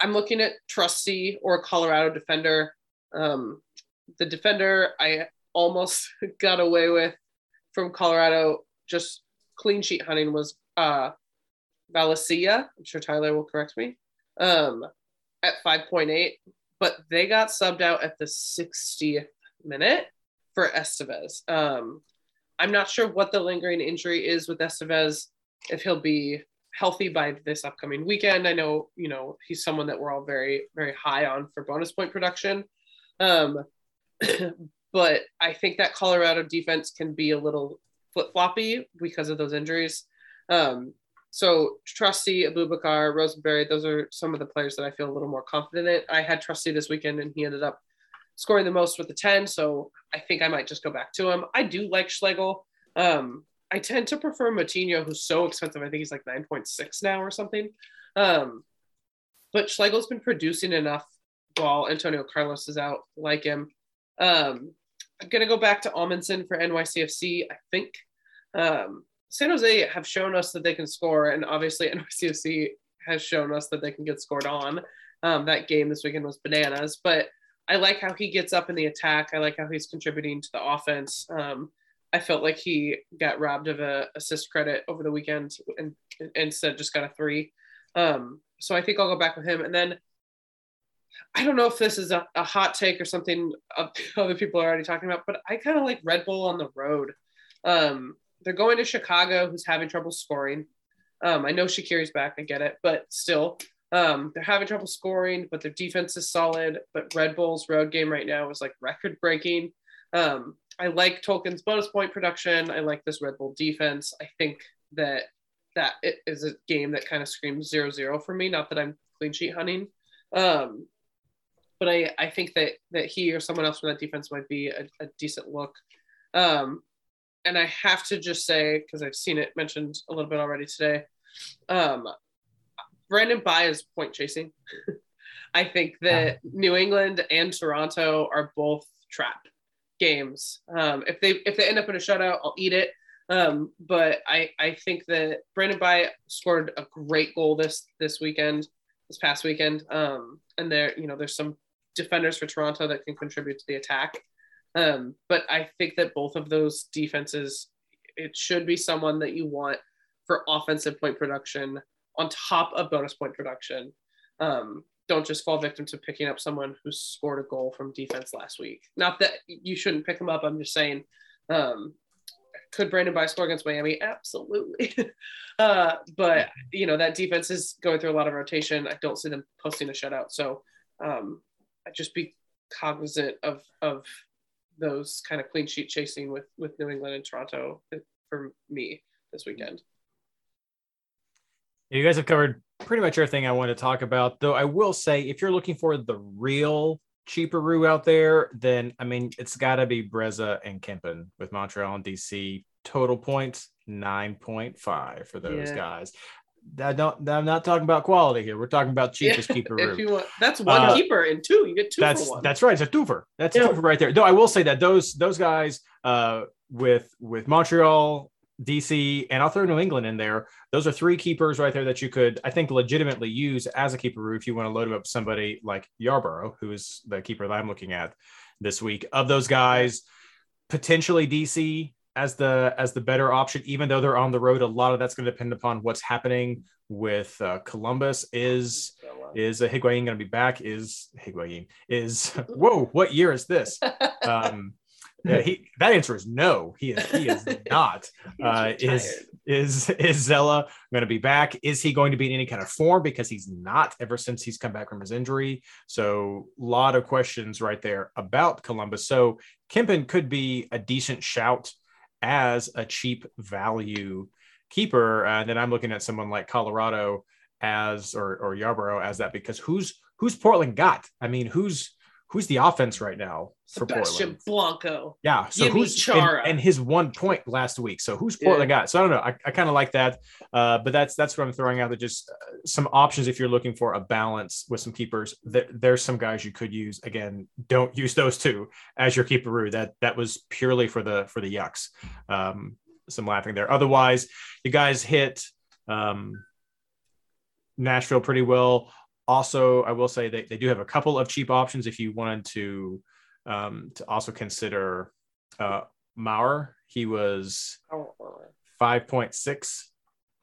I'm looking at Trusty or Colorado defender. Um, the defender I almost got away with from Colorado, just clean sheet hunting was uh, Valencia. I'm sure Tyler will correct me. Um, at 5.8, but they got subbed out at the 60th minute for Estevez. Um, I'm not sure what the lingering injury is with Estevez, if he'll be healthy by this upcoming weekend. I know, you know, he's someone that we're all very, very high on for bonus point production. Um, but I think that Colorado defense can be a little flip floppy because of those injuries. Um, so Trusty, Abubakar, Rosenberry, those are some of the players that I feel a little more confident in. I had Trusty this weekend and he ended up scoring the most with the 10. So I think I might just go back to him. I do like Schlegel. Um, I tend to prefer Moutinho, who's so expensive. I think he's like 9.6 now or something. Um, but Schlegel's been producing enough while Antonio Carlos is out, like him. Um, I'm going to go back to Amundsen for NYCFC, I think. Um, San Jose have shown us that they can score, and obviously NYCFC has shown us that they can get scored on. Um, that game this weekend was bananas, but I like how he gets up in the attack. I like how he's contributing to the offense. Um, I felt like he got robbed of a assist credit over the weekend and instead just got a three. Um, so I think I'll go back with him. And then I don't know if this is a, a hot take or something other people are already talking about, but I kind of like Red Bull on the road. Um, they're going to Chicago, who's having trouble scoring. Um, I know Shaqiri's back, I get it, but still, um, they're having trouble scoring, but their defense is solid. But Red Bull's road game right now is like record breaking. Um, I like Tolkin's bonus point production. I like this Red Bull defense. I think that that it is a game that kind of screams zero zero for me. Not that I'm clean sheet hunting, um, but I, I think that that he or someone else from that defense might be a, a decent look. Um, and I have to just say, because I've seen it mentioned a little bit already today, um, Brandon Bye is point chasing. I think that New England and Toronto are both trap games. Um, if they if they end up in a shutout, I'll eat it. Um, but I I think that Brandon Bye scored a great goal this this weekend, this past weekend. Um, and there you know there's some defenders for Toronto that can contribute to the attack. Um, but I think that both of those defenses, it should be someone that you want for offensive point production on top of bonus point production. Um, don't just fall victim to picking up someone who scored a goal from defense last week. Not that you shouldn't pick them up. I'm just saying, um, could Brandon Bye score against Miami? Absolutely. uh, but you know that defense is going through a lot of rotation. I don't see them posting a shutout. So um, I just be cognizant of of those kind of clean sheet chasing with with New England and Toronto for me this mm-hmm. weekend. You guys have covered pretty much everything I want to talk about. Though I will say, if you're looking for the real cheaper route out there, then I mean it's got to be Breza and Kempin with Montreal and DC. Total points nine point five for those yeah. guys. I don't. I'm not talking about quality here. We're talking about cheapest yeah, keeper route. Want, that's one uh, keeper and two. You get two that's, for one. That's right. It's a twofer. That's yeah. a twofer right there. Though I will say that those those guys uh, with with Montreal, DC, and I'll throw New England in there. Those are three keepers right there that you could, I think, legitimately use as a keeper if you want to load them up somebody like Yarbrough, who is the keeper that I'm looking at this week. Of those guys, potentially DC as the as the better option, even though they're on the road. A lot of that's going to depend upon what's happening with uh, Columbus. Is is a Higuain going to be back? Is Higuain is whoa? What year is this? Um, yeah, he that answer is no. He is he is not. uh, is is is Zella going to be back? Is he going to be in any kind of form? Because he's not ever since he's come back from his injury. So a lot of questions right there about Columbus. So Kempin could be a decent shout as a cheap value keeper. And then I'm looking at someone like Colorado as or or Yarbrough as that because who's who's Portland got? I mean, who's who's the offense right now for Sebastian Portland? Blanco. Yeah, so who's Chara. and, and his one point last week. So who's Yeah. Portland got? So I don't know. I, I kind of like that, uh, but that's that's what I'm throwing out there. Just uh, some options if you're looking for a balance with some keepers. There, there's some guys you could use. Again, don't use those two as your keeperoo. That that was purely for the for the yucks. Um, some laughing there. Otherwise, you guys hit um, Nashville pretty well. Also, I will say they, they do have a couple of cheap options if you wanted to um, to also consider uh, Maher. He was Oh, 5.6.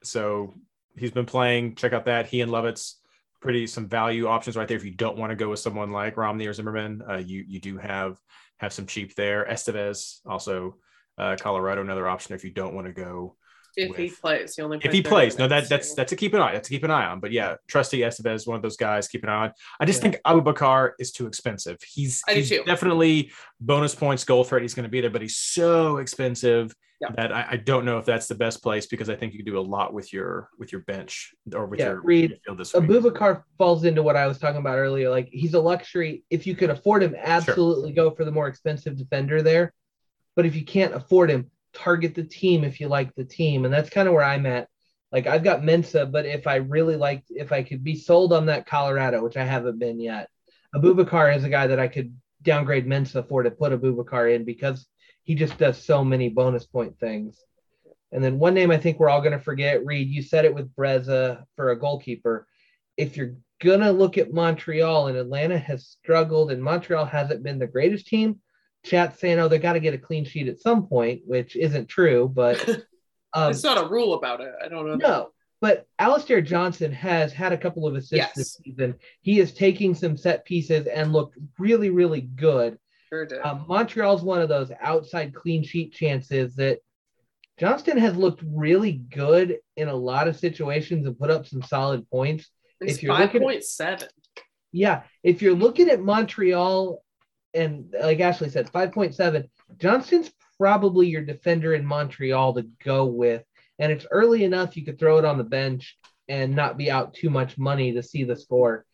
So he's been playing. Check out that. He and Lovitz, pretty some value options right there. If you don't want to go with someone like Romney or Zimmerman, uh, you you do have have some cheap there. Estevez, also uh, Colorado, another option if you don't want to go if he plays, he only if he 30 plays. No, that that's that's to keep an eye. That's to keep an eye on. But yeah, Trusty Estevez, one of those guys. Keep an eye on. I just Yeah. think Abubakar is too expensive. He's, I do he's too. definitely bonus points, goal threat. He's going to be there, but he's so expensive Yeah. that I, I don't know if that's the best place because I think you can do a lot with your with your bench or with Yeah, your Reed, midfield this week. Abubakar falls into what I was talking about earlier. Like he's a luxury. If you could afford him, absolutely go for the more expensive defender there. But if you can't afford him, target the team if you like the team. And that's kind of where I'm at. Like I've got Mensah, but if I really liked, if I could be sold on that Colorado, which I haven't been yet, Abubakar is a guy that I could downgrade Mensah for to put Abubakar in because he just does so many bonus point things. And then one name I think we're all going to forget, Reed, you said it with Breza for a goalkeeper. If you're going to look at Montreal and Atlanta has struggled and Montreal hasn't been the greatest team, chat saying, oh, they got to get a clean sheet at some point, which isn't true. But um, it's not a rule about it. I don't know. no, but Alistair Johnston has had a couple of assists Yes. this season. He is taking some set pieces and looked really, really good. Sure did. Um, Montreal's one of those outside clean sheet chances that Johnston has looked really good in a lot of situations and put up some solid points. it's if you're five point seven. Yeah, if you're looking at Montreal, and like Ashley said, 5.7, Johnston's probably your defender in Montreal to go with. And it's early enough you could throw it on the bench and not be out too much money to see the score.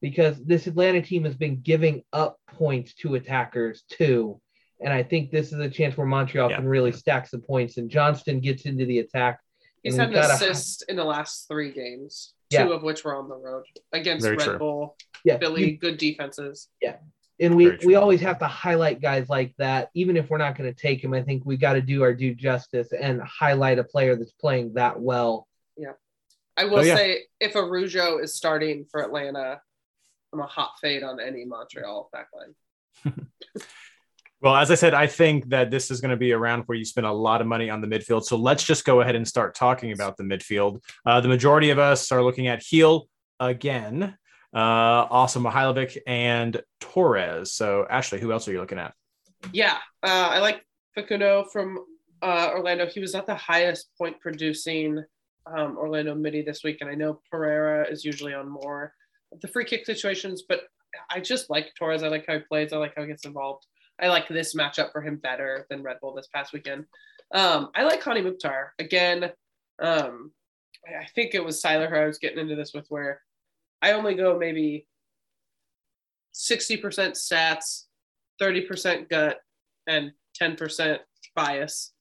Because this Atlanta team has been giving up points to attackers too. And I think this is a chance where Montreal Yeah. can really stack some points. And Johnston gets into the attack. He's had we've an got a- assist in the last three games, Yeah. two of which were on the road against Very Red true. Bull, Yeah, Philly. you- good defenses. And we we always have to highlight guys like that even if we're not going to take him i think we got to do our due justice and highlight a player that's playing that well yeah I will Oh, yeah. say, if Araujo is starting for Atlanta, I'm a hot fade on any Montreal backline. Well, as I said, I think that this is going to be a round where you spend a lot of money on the midfield. So let's just go ahead and start talking about the midfield. Uh, the majority of us are looking at Gil again. Uh, also Mihailovic and Torres. So Ashley, who else are you looking at? Yeah, uh, I like Facundo from uh, Orlando. He was not the highest point producing um, Orlando midi this week, and I know Pereyra is usually on more of the free kick situations, but I just like Torres. I like how he plays. I like how he gets involved. I like this matchup for him better than Red Bull this past weekend. Um, I like Hani Mukhtar again. Um, I I think it was Tyler who I was getting into this with, where I only go maybe sixty percent stats, thirty percent gut, and 10% bias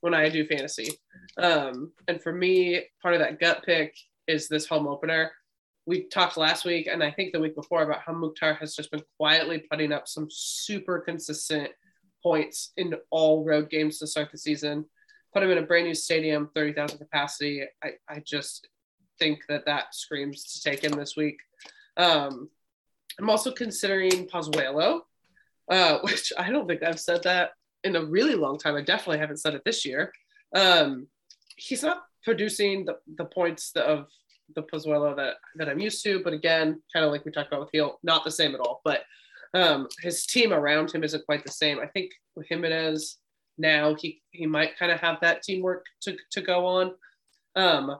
when I do fantasy. Um, and for me, part of that gut pick is this home opener. We talked last week, and I think the week before, about how Mukhtar has just been quietly putting up some super consistent points in all road games to start the season. Put him in a brand new stadium, 30,000 capacity. I, I just think that that screams to take him this week. Um, I'm also considering Pozuelo, uh, which I don't think I've said that in a really long time. I definitely haven't said it this year. Um, he's not producing the, the points of the Pozuelo that, that I'm used to, but again, kind of like we talked about with Gil, not the same at all. But um, his team around him isn't quite the same. I think with Jimenez now, he, he might kind of have that teamwork to, to go on. Um,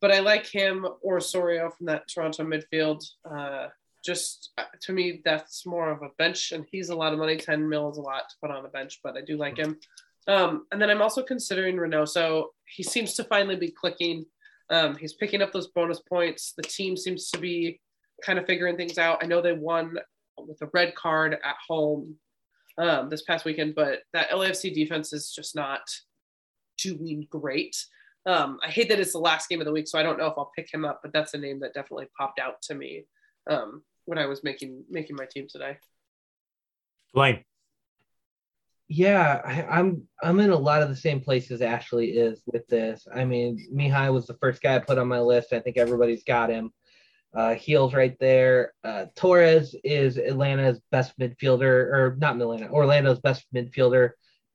but I like him or Osorio from that Toronto midfield. Uh, just uh, to me, that's more of a bench, and he's a lot of money. Ten mil is a lot to put on the bench, but I do like him. Um, and then I'm also considering Reynoso. He seems to finally be clicking. Um, he's picking up those bonus points. The team seems to be kind of figuring things out. I know they won with a red card at home um, this past weekend. But that LAFC defense is just not doing great. Um, I hate that it's the last game of the week, so I don't know if I'll pick him up. But that's a name that definitely popped out to me um, when I was making making my team today. Blaine. Yeah, I, I'm I'm in a lot of the same places Ashley is with this. I mean, Mihai was the first guy I put on my list. I think everybody's got him. Uh, Gil's right there. Uh, Torres is Atlanta's best midfielder, or not Atlanta, Orlando's best midfielder.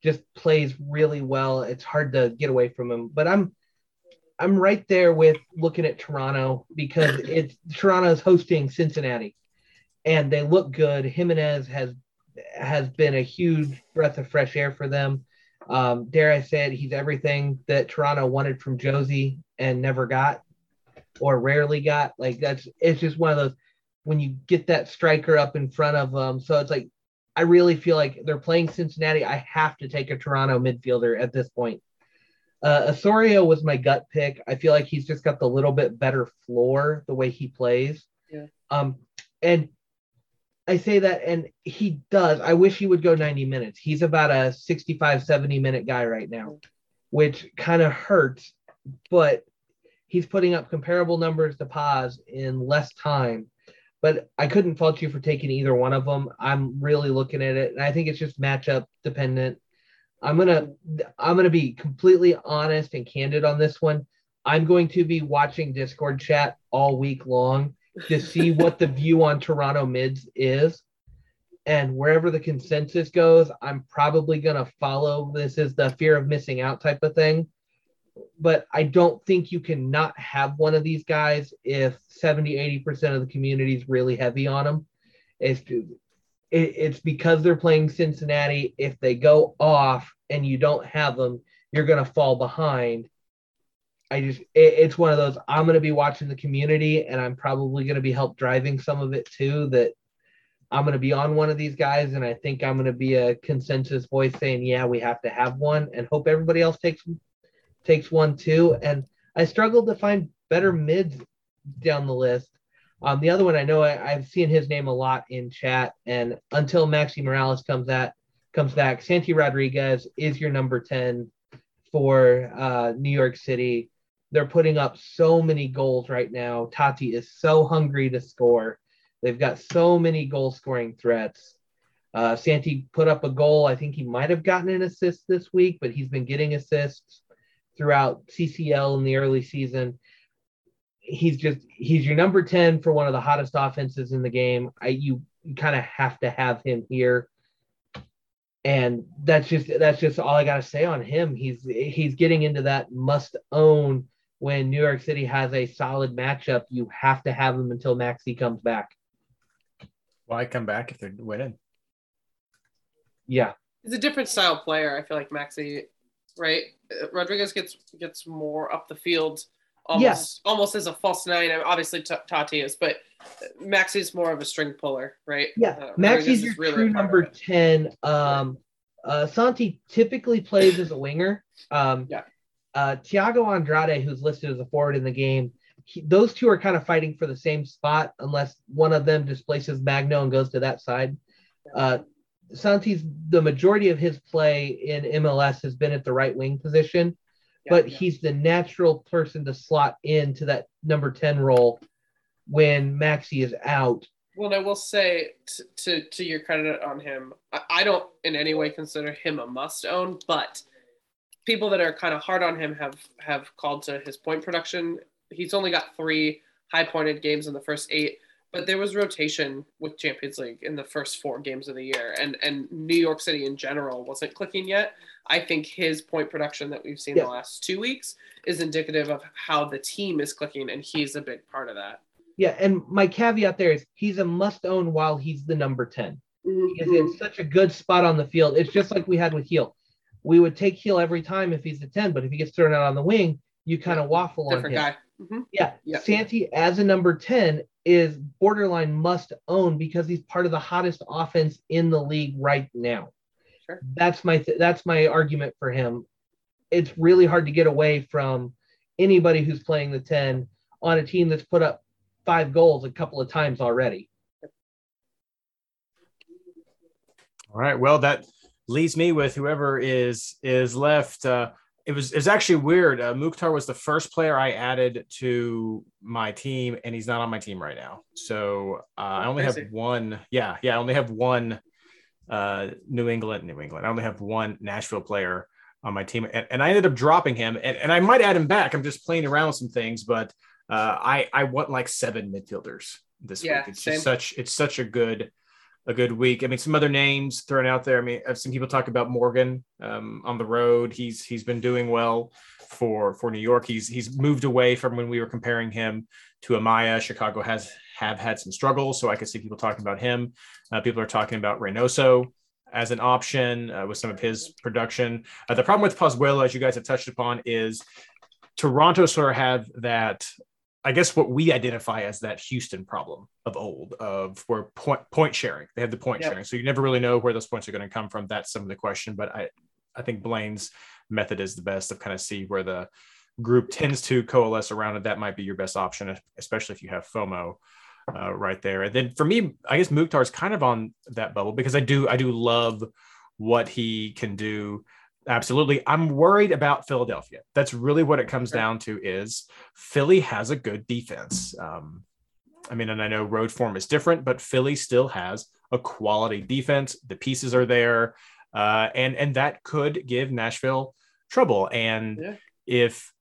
Just plays really well. It's hard to get away from him. But I'm I'm right there with looking at Toronto because it's Toronto's hosting Cincinnati, and they look good. Jimenez has has been a huge breath of fresh air for them. Um, dare I say it, he's everything that Toronto wanted from Jozy and never got or rarely got. Like that's it's just one of those when you get that striker up in front of them. So it's like I really feel like they're playing Cincinnati. I have to take a Toronto midfielder at this point. Uh, Osorio was my gut pick. I feel like he's just got the little bit better floor the way he plays. Yeah. Um, and I say that, and he does. I wish he would go 90 minutes. He's about a 65, 70 minute guy right now, which kind of hurts, but he's putting up comparable numbers to Paz in less time. But I couldn't fault you for taking either one of them. I'm really looking at it, and I think it's just matchup dependent. I'm gonna I'm gonna be completely honest and candid on this one. I'm going to be watching Discord chat all week long to see what the view on Toronto mids is. And wherever the consensus goes, I'm probably going to follow this is the fear of missing out type of thing. But I don't think you can not have one of these guys if 70, 80% of the community is really heavy on them. It's, it's because they're playing Cincinnati. If they go off and you don't have them, you're going to fall behind I just it, it's one of those I'm going to be watching the community and I'm probably going to be help driving some of it too that I'm going to be on one of these guys and I think I'm going to be a consensus voice saying yeah we have to have one and hope everybody else takes takes one too and I struggled to find better mids down the list. Um, the other one I know I, have seen his name a lot in chat and until Maxi Morales comes at comes back Santi Rodriguez is your number 10 for uh, New York City they're putting up so many goals right now. Tati is so hungry to score. They've got so many goal scoring threats. Uh, Santi put up a goal. I think he might have gotten an assist this week, but he's been getting assists throughout CCL in the early season. He's just he's your number 10 for one of the hottest offenses in the game. I you, you kind of have to have him here. And that's just that's just all I got to say on him. He's he's getting into that must own when New York City has a solid matchup, you have to have them until Maxi comes back. Why come back if they're winning? Yeah. He's a different style player. I feel like Maxi, right? Rodriguez gets gets more up the field, almost yeah. almost as a false nine. Obviously, Tati is, but Maxi's more of a string puller, right? Yeah, uh, Maxi's your really true number ten. Um, uh, Santi typically plays as a winger. Um, yeah. Uh, Thiago Andrade, who's listed as a forward in the game, he, those two are kind of fighting for the same spot unless one of them displaces Magno and goes to that side. Uh, Santi's the majority of his play in MLS has been at the right wing position, yeah, but yeah. he's the natural person to slot into that number 10 role when Maxi is out. Well, and I will say t- to to your credit on him, I, I don't in any way consider him a must own, but people that are kind of hard on him have have called to his point production. He's only got three high pointed games in the first eight, but there was rotation with Champions League in the first four games of the year, and and New York City in general wasn't clicking yet. I think his point production that we've seen yeah. the last two weeks is indicative of how the team is clicking, and he's a big part of that. Yeah, and my caveat there is he's a must own while he's the number 10 mm-hmm. He is in such a good spot on the field. It's just like we had with Gil. we would take Gil every time if he's the 10, but if he gets thrown out on the wing, you kind of waffle Different on him. Guy. Mm-hmm. Yeah. yeah. Santi as a number 10 is borderline must own because he's part of the hottest offense in the league right now. Sure. That's my th- that's my argument for him. It's really hard to get away from anybody who's playing the 10 on a team that's put up five goals a couple of times already. All right. Well, that leaves me with whoever is is left. Uh, it was it's actually weird. Uh, Mukhtar was the first player I added to my team, and he's not on my team right now. So uh, I only have one. Yeah, yeah, I only have one uh, New England, New England. I only have one Nashville player on my team, and, and I ended up dropping him. And, and I might add him back. I'm just playing around with some things, but uh, I I want like seven midfielders this yeah, week. It's same. just such it's such a good a good week. I mean, some other names thrown out there. I mean, I've seen people talk about Morgan um, on the road. He's he's been doing well for for New York. He's he's moved away from when we were comparing him to Amaya. Chicago has have had some struggles, so I could see people talking about him. Uh, people are talking about Reynoso as an option uh, with some of his production. Uh, the problem with Pozuelo, as you guys have touched upon, is Toronto sort of have that I guess what we identify as that Houston problem of old, of where point point sharing. They have the point yep. sharing, so you never really know where those points are going to come from. That's some of the question, but I I think Blaine's method is the best of kind of see where the group tends to coalesce around it. That might be your best option, especially if you have FOMO uh, right there. And then for me, I guess Mukhtar is kind of on that bubble because I do I do love what he can do Absolutely. I'm worried about Philadelphia. That's really what it comes down to is Philly has a good defense. Um, I mean, and I know road form is different, but Philly still has a quality defense. The pieces are there. Uh, and and that could give Nashville trouble. And yeah. if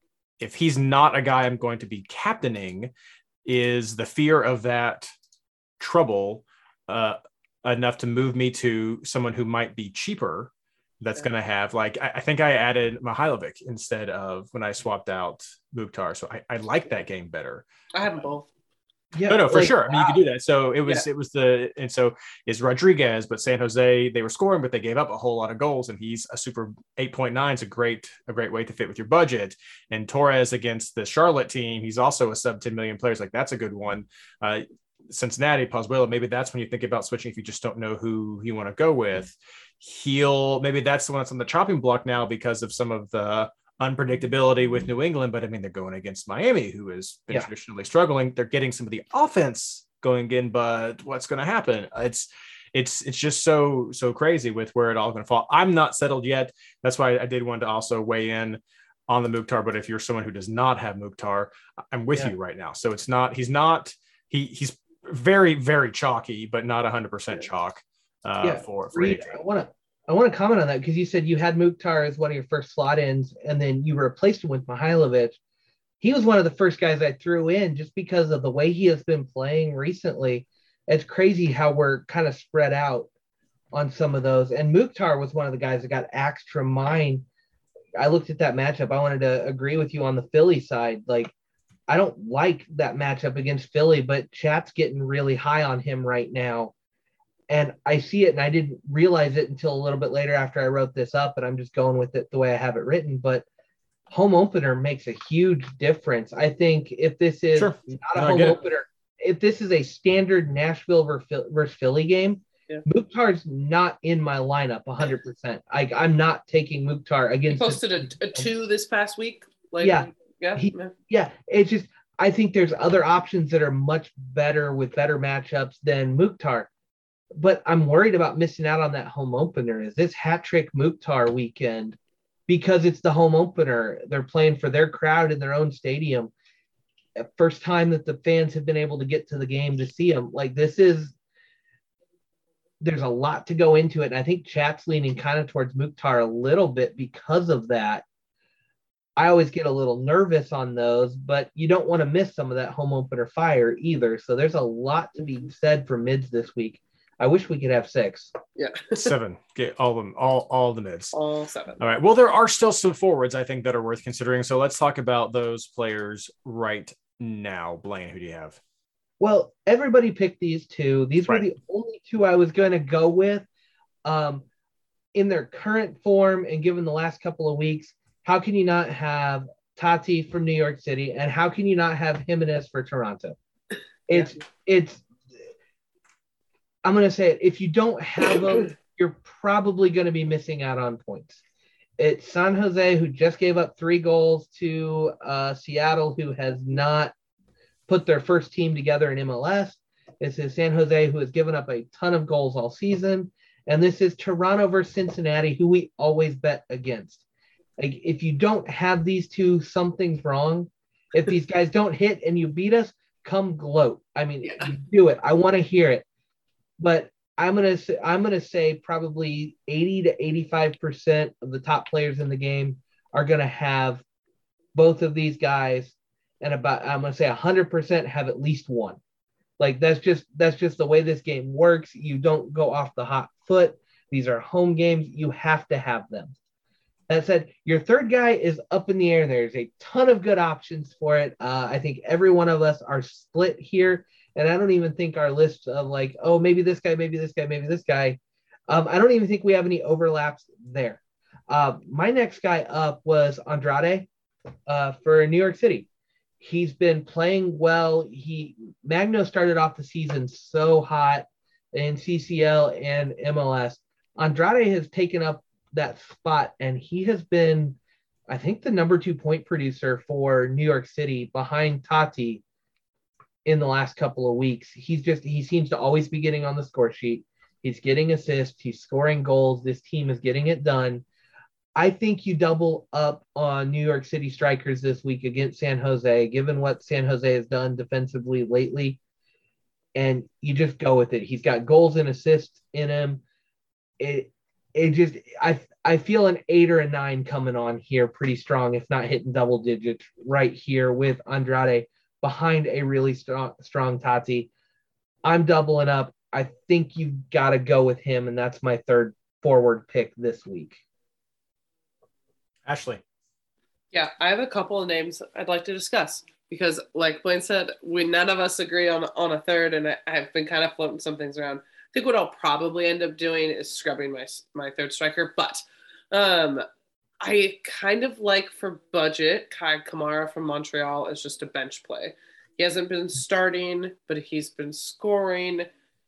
if he's not a guy I'm going to be captaining, is the fear of that trouble uh, enough to move me to someone who might be cheaper that's yeah. going to have like I, I, think I added Mihailovic instead of when I swapped out Mukhtar. So I, I like that game better. I have them both. Yeah, no, no, for like, sure. I mean, wow. you could do that. So it was, yeah. it was the, and so is Rodriguez, but San Jose, they were scoring, but they gave up a whole lot of goals, and he's a super 8.9 is a great, a great way to fit with your budget. And Torres against the Charlotte team, he's also a sub 10 million players. Like that's a good one. Uh, Cincinnati, Pozuelo, maybe that's when you think about switching if you just don't know who you want to go with Gil maybe that's the one that's on the chopping block now because of some of the unpredictability with New England. But I mean, they're going against Miami, who has been yeah. traditionally struggling. They're getting some of the offense going in, but what's going to happen? It's it's it's just so so crazy with where it all going to fall. I'm not settled yet. That's why I did want to also weigh in on the Mukhtar. But if you're someone who does not have Mukhtar, I'm with yeah. you right now. So it's not he's not he he's very very chalky, but not 100 percent chalk uh, yeah. for, for Reed, I want to I want to comment on that because you said you had Mukhtar as one of your first slot ins, and then you replaced him with Mihailovic. He was one of the first guys I threw in just because of the way he has been playing recently. It's crazy how we're kind of spread out on some of those. And Mukhtar was one of the guys that got axed from mine. I looked at that matchup. I wanted to agree with you on the Philly side. Like, I don't like that matchup against Philly, but chat's getting really high on him right now and I see it and I didn't realize it until a little bit later after I wrote this up and I'm just going with it the way I have it written but home opener makes a huge difference. I think if this is sure. not a no, home opener, if this is a standard Nashville versus Philly game, yeah. Mukhtar's not in my lineup 100%. I, I'm not taking Mukhtar against. He posted a, a, two this past week. Like, yeah. Yeah. He, yeah. It's just, I think there's other options that are much better with better matchups than Mukhtar but I'm worried about missing out on that home opener. Is this hat trick Mukhtar weekend because it's the home opener? They're playing for their crowd in their own stadium. First time that the fans have been able to get to the game to see them. Like this is, there's a lot to go into it. And I think chat's leaning kind of towards Mukhtar a little bit because of that. I always get a little nervous on those, but you don't want to miss some of that home opener fire either. So there's a lot to be said for mids this week. I wish we could have six. Yeah. seven. Get all of them, all all the mids. All seven. All right. Well, there are still some forwards I think that are worth considering. So let's talk about those players right now. Blaine, who do you have? Well, everybody picked these two. These right. were the only two I was going to go with. Um, in their current form and given the last couple of weeks, how can you not have Tati from New York City and how can you not have Jimenez for Toronto? It's yeah. it's I'm going to say it. If you don't have them, you're probably going to be missing out on points. It's San Jose, who just gave up three goals to uh, Seattle, who has not put their first team together in MLS. This is San Jose, who has given up a ton of goals all season. and this is Toronto versus Cincinnati, who we always bet against. Like, if you don't have these two, something's wrong. If these guys don't hit and you beat us, come gloat. I mean, Yeah. do it. I want to hear it. But I'm gonna say I'm gonna say probably 80 to 85 percent of the top players in the game are gonna have both of these guys, and about I'm gonna say 100 percent have at least one. Like that's just that's just the way this game works. You don't go off the hot foot. These are home games. You have to have them. That said, your third guy is up in the air. There's a ton of good options for it. Uh, I think every one of us are split here, and I don't even think our list of like, oh, maybe this guy, maybe this guy, maybe this guy. Um, I don't even think we have any overlaps there. Uh, my next guy up was Andrade uh, for New York City. He's been playing well. He Magno started off the season so hot in CCL and MLS. Andrade has taken up that spot, and he has been, I think, the number two point producer for New York City behind Tati in the last couple of weeks. He's just he seems to always be getting on the score sheet. He's getting assists. He's scoring goals. This team is getting it done. I think you double up on New York City strikers this week against San Jose, given what San Jose has done defensively lately. And you just go with it. He's got goals and assists in him. It it just I I feel an eight or a nine coming on here pretty strong, if not hitting double digits right here with Andrade behind a really strong strong Tati. I'm doubling up. I think you've got to go with him, and that's my third forward pick this week. Ashley. Yeah, I have a couple of names I'd like to discuss because, like Blaine said, we none of us agree on on a third, and I, I've been kind of floating some things around. I think what I'll probably end up doing is scrubbing my my third striker, but um, I kind of like for budget Kei Kamara from Montreal is just a bench play. He hasn't been starting, but he's been scoring.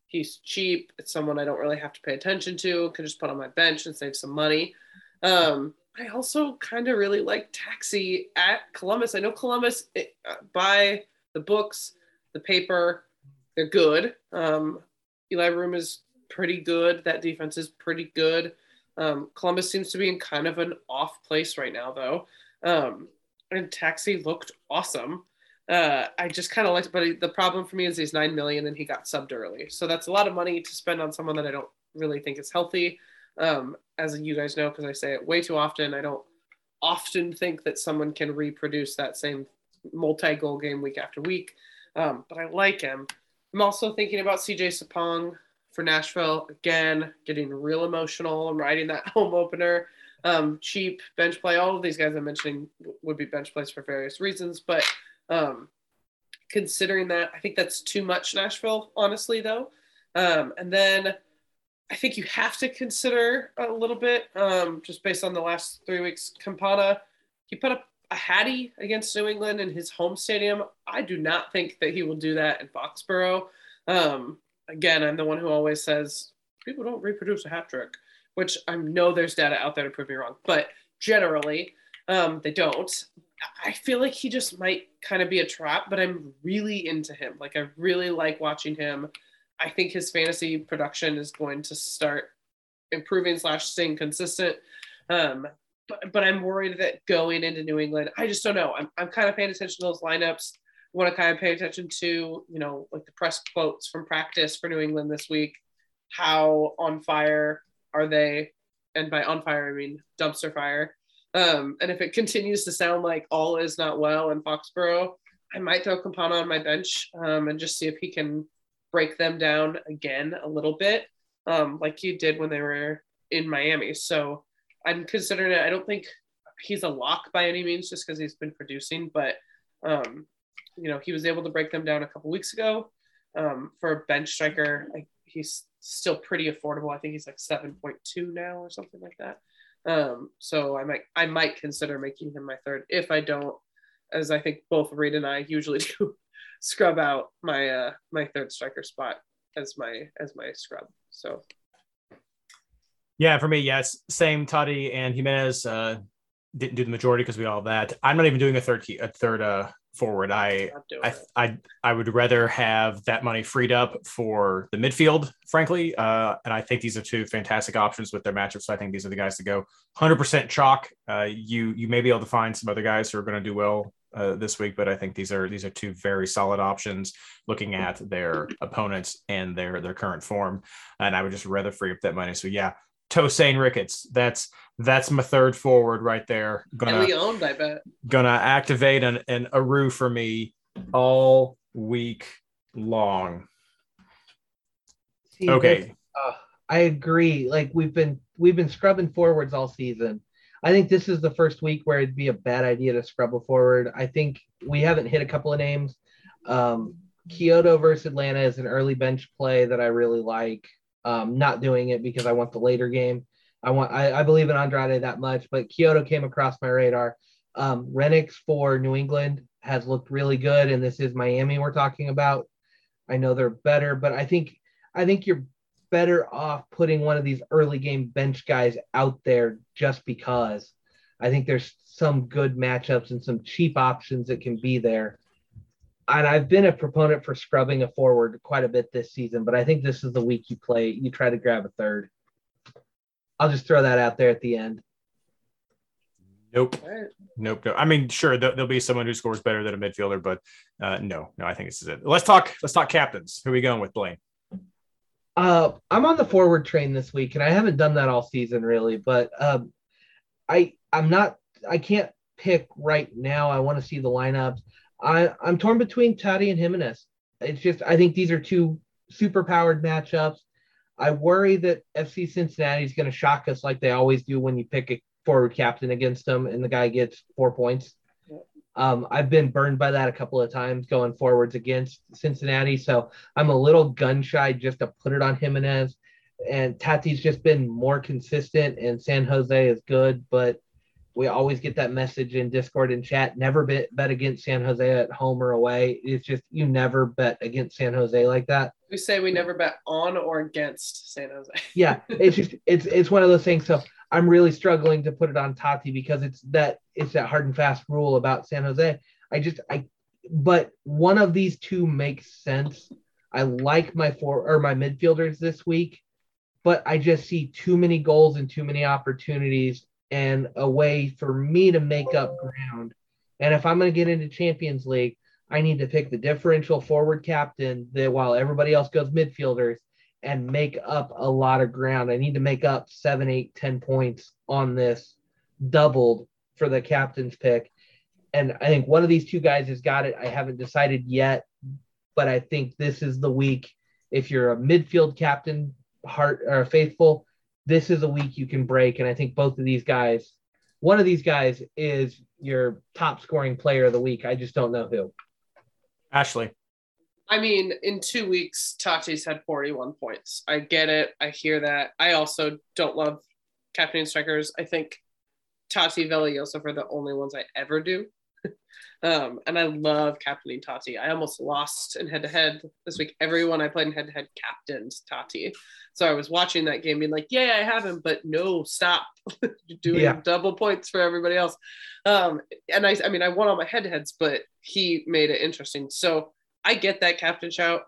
He's cheap. It's someone I don't really have to pay attention to. Could just put on my bench and save some money. Um, I also kind of really like Gyasi at Columbus. I know Columbus it, uh, by the books, the paper, they're good. Um, Eloy Room is pretty good. That defense is pretty good. Um, Columbus seems to be in kind of an off place right now, though. Um, and Gyasi looked awesome. Uh, I just kind of liked, but the problem for me is he's nine million and he got subbed early, so that's a lot of money to spend on someone that I don't really think is healthy. Um, as you guys know, because I say it way too often, I don't often think that someone can reproduce that same multi-goal game week after week. Um, but I like him. I'm also thinking about CJ Sapong for Nashville again, getting real emotional. I'm riding that home opener. Um, cheap bench play. All of these guys I'm mentioning would be bench plays for various reasons, but um, considering that, I think that's too much Nashville, honestly, though. Um, and then I think you have to consider a little bit, um, just based on the last three weeks. Campana, he put up a hattie against New England in his home stadium. I do not think that he will do that in Foxborough. Um, again, I'm the one who always says people don't reproduce a hat trick, which I know there's data out there to prove me wrong, but generally um, they don't. I feel like he just might kind of be a trap, but I'm really into him. Like I really like watching him. I think his fantasy production is going to start improving slash staying consistent. Um, but, but I'm worried that going into New England, I just don't know. I'm, I'm kind of paying attention to those lineups. Want to kind of pay attention to, you know, like the press quotes from practice for New England this week. How on fire are they? And by on fire, I mean dumpster fire. Um, and if it continues to sound like all is not well in Foxborough, I might throw Campana on my bench um, and just see if he can break them down again a little bit, um, like he did when they were in Miami. So I'm considering it. I don't think he's a lock by any means, just because he's been producing, but um, you know he was able to break them down a couple weeks ago. Um, for a bench striker, like, he's still pretty affordable. I think he's like 7.2 now or something like that. Um, so I might I might consider making him my third if I don't, as I think both Reed and I usually do, scrub out my uh my third striker spot as my as my scrub. So Yeah, for me, yes, same. Tati and Jimenez uh, didn't do the majority because we all that. I'm not even doing a third key, a third uh, forward. I I. I I would rather have that money freed up for the midfield, frankly. Uh, and I think these are two fantastic options with their matchups. So I think these are the guys to go 100% chalk. Uh, you you may be able to find some other guys who are going to do well uh, this week, but I think these are these are two very solid options looking at their opponents and their their current form. And I would just rather free up that money. So yeah, Tosaint Ricketts. That's that's my third forward right there. Gonna And we owned, I bet. gonna activate an, an Aru for me all week long. See, Okay. this- uh, I agree. Like we've been we've been scrubbing forwards all season. I think this is the first week where it'd be a bad idea to scrub a forward. I think we haven't hit a couple of names. Um, Quioto versus Atlanta is an early bench play that I really like. Um, not doing it because I want the later game. I want I, I believe in Andrade that much, but Quioto came across my radar. Um, Rennicks for New England has looked really good, and this is Miami we're talking about. I know they're better, but I think I think you're better off putting one of these early game bench guys out there just because. I think there's some good matchups and some cheap options that can be there. And I've been a proponent for scrubbing a forward quite a bit this season, but I think this is the week you play, you try to grab a third. I'll just throw that out there at the end. Nope. All right. Nope. No. I mean, sure, there- there'll be someone who scores better than a midfielder, but uh, no, no, I think this is it. Let's talk. Let's talk captains. Who are we going with, Blaine? Uh, I'm on the forward train this week, and I haven't done that all season really. But um, I I'm not I can't pick right now. I want to see the lineups. I I'm torn between Tati and Jimenez. It's just I think these are two super powered matchups. I worry that FC Cincinnati is going to shock us like they always do when you pick a forward captain against them and the guy gets four points. Um, I've been burned by that a couple of times going forwards against Cincinnati, so I'm a little gun shy just to put it on Jimenez. And Tati's just been more consistent, and San Jose is good, but we always get that message in Discord and chat. Never bet bet against San Jose at home or away. It's just you never bet against San Jose like that. We say we never bet on or against San Jose. Yeah, it's just it's it's one of those things. So I'm really struggling to put it on Tati because it's that it's that hard and fast rule about San Jose. I just I but one of these two makes sense. I like my four or my midfielders this week, but I just see too many goals and too many opportunities and a way for me to make up ground. And if I'm going to get into Champions League, I need to pick the differential forward captain that while everybody else goes midfielders and make up a lot of ground. I need to make up seven, eight, ten points on this doubled for the captain's pick. And I think one of these two guys has got it. I haven't decided yet, but I think this is the week. If you're a midfield captain, heart or faithful, this is a week you can break. And I think both of these guys, one of these guys is your top scoring player of the week. I just don't know who. Ashley. I mean, in two weeks, Tati's had 41 points. I get it. I hear that. I also don't love captain strikers. I think Tati Vela Josef are the only ones I ever do. um, and I love captaining Tati. I almost lost in head to head this week. Everyone I played in head to head captained Tati. So I was watching that game being like, yeah, I have him, but no, stop. Doing Yeah. double points for everybody else. Um, and I, I mean, I won all my head to heads, but he made it interesting. So I get that captain shout.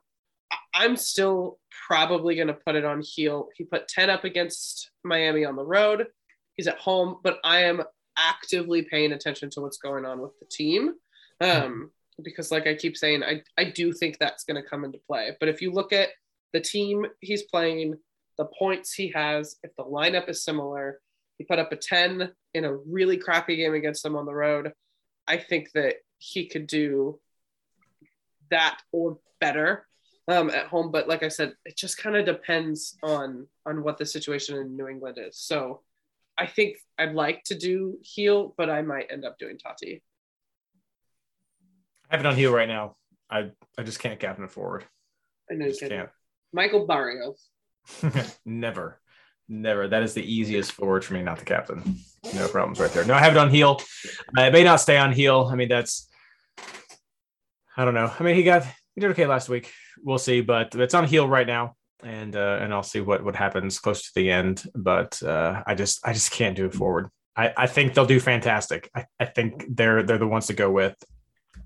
I- I'm still probably going to put it on Gil. He put 10 up against Miami on the road. He's at home, but I am actively paying attention to what's going on with the team. Um, because, like I keep saying, I, I do think that's going to come into play. But if you look at the team he's playing, the points he has, if the lineup is similar, he put up a 10 in a really crappy game against them on the road. I think that he could do that or better um, at home. But like I said, it just kind of depends on on what the situation in New England is. So I think I'd like to do Gil, but I might end up doing Tati. I have it on Gil right now. I I just can't captain it forward. I know I you just can. can't. Michael Barrios. Never. Never. That is the easiest forward for me, not the captain. No problems right there. No, I have it on Gil. Uh, I may not stay on Gil. I mean, that's I don't know. I mean, he got he did okay last week. We'll see, but it's on heel right now. And uh, and I'll see what what happens close to the end. But uh, I just I just can't do it forward. I, I think they'll do fantastic. I, I think they're they're the ones to go with.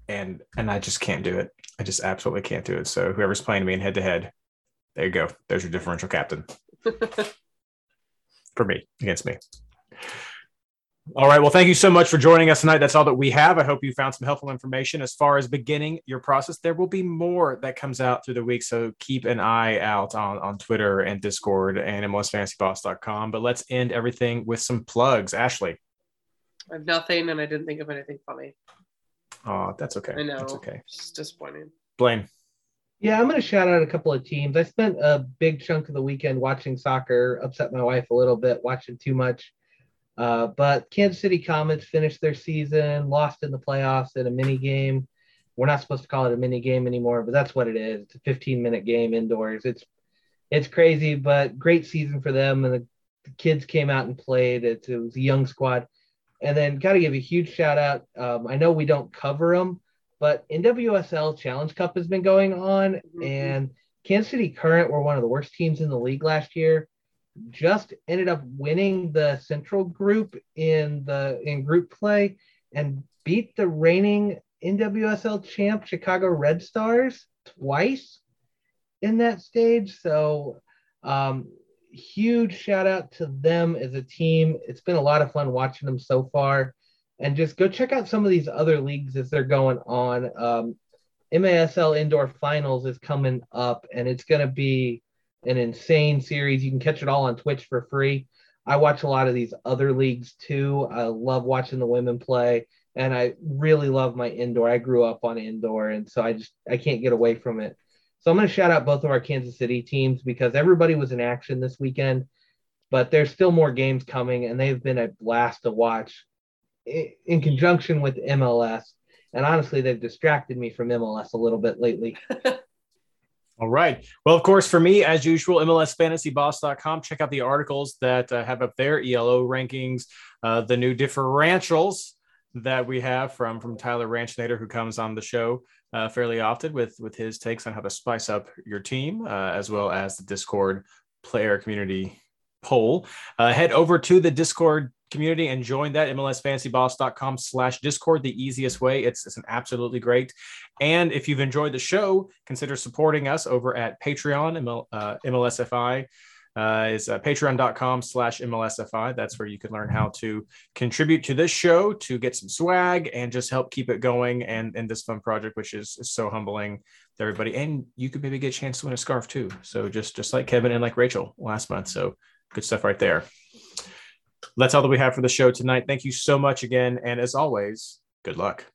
and and I just can't do it. I just absolutely can't do it. So whoever's playing me in head to head, there you go. There's your differential captain for me against me. All right. Well, thank you so much for joining us tonight. That's all that we have. I hope you found some helpful information as far as beginning your process. There will be more that comes out through the week. So keep an eye out on, on Twitter and Discord and MLSFantasyBoss.com. But let's end everything with some plugs. Ashley. I have nothing and I didn't think of anything funny. Oh, that's okay. I know. That's okay. It's disappointing. Blaine. Yeah, I'm going to shout out a couple of teams. I spent a big chunk of the weekend watching soccer, upset my wife a little bit, watching too much. Uh, but Kansas City Comets finished their season, lost in the playoffs in a mini game. We're not supposed to call it a mini game anymore, but that's what it is. It's a 15 minute game indoors. It's it's crazy, but great season for them. And the, the kids came out and played. It, it was a young squad. And then got to give a huge shout out. Um, I know we don't cover them, but NWSL Challenge Cup has been going on, mm-hmm. and Kansas City Current were one of the worst teams in the league last year just ended up winning the central group in the in group play and beat the reigning NWSL champ Chicago Red Stars twice in that stage. So um, huge shout out to them as a team. It's been a lot of fun watching them so far. And just go check out some of these other leagues as they're going on. Um, MASL Indoor Finals is coming up, and it's going to be an insane series. You can catch it all on Twitch for free. I watch a lot of these other leagues too. I love watching the women play, and I really love my indoor. I grew up on indoor, and so I just I can't get away from it. So I'm going to shout out both of our Kansas City teams because everybody was in action this weekend, but there's still more games coming, and they've been a blast to watch in conjunction with MLS. And honestly, they've distracted me from MLS a little bit lately. All right. Well, of course, for me, as usual, MLSFantasyBoss.com. Check out the articles that uh, have up there, ELO rankings, uh, the new differentials that we have from from Tyler Ranchnader, who comes on the show uh, fairly often with with his takes on how to spice up your team, uh, as well as the Discord player community poll. Uh, head over to the Discord community and join that mlsfantasyboss.com slash discord the easiest way. It's, it's an absolutely great. And if you've enjoyed the show consider supporting us over at patreon ML, uh, mlsfi uh, is uh, patreon.com slash mlsfi that's where you can learn how to contribute to this show to get some swag and just help keep it going and and this fun project which is, is so humbling to everybody. And you could maybe get a chance to win a scarf too. So just just like kevin and like rachel last month. So good stuff right there that's all that we have for the show tonight. Thank you so much again. And as always, good luck.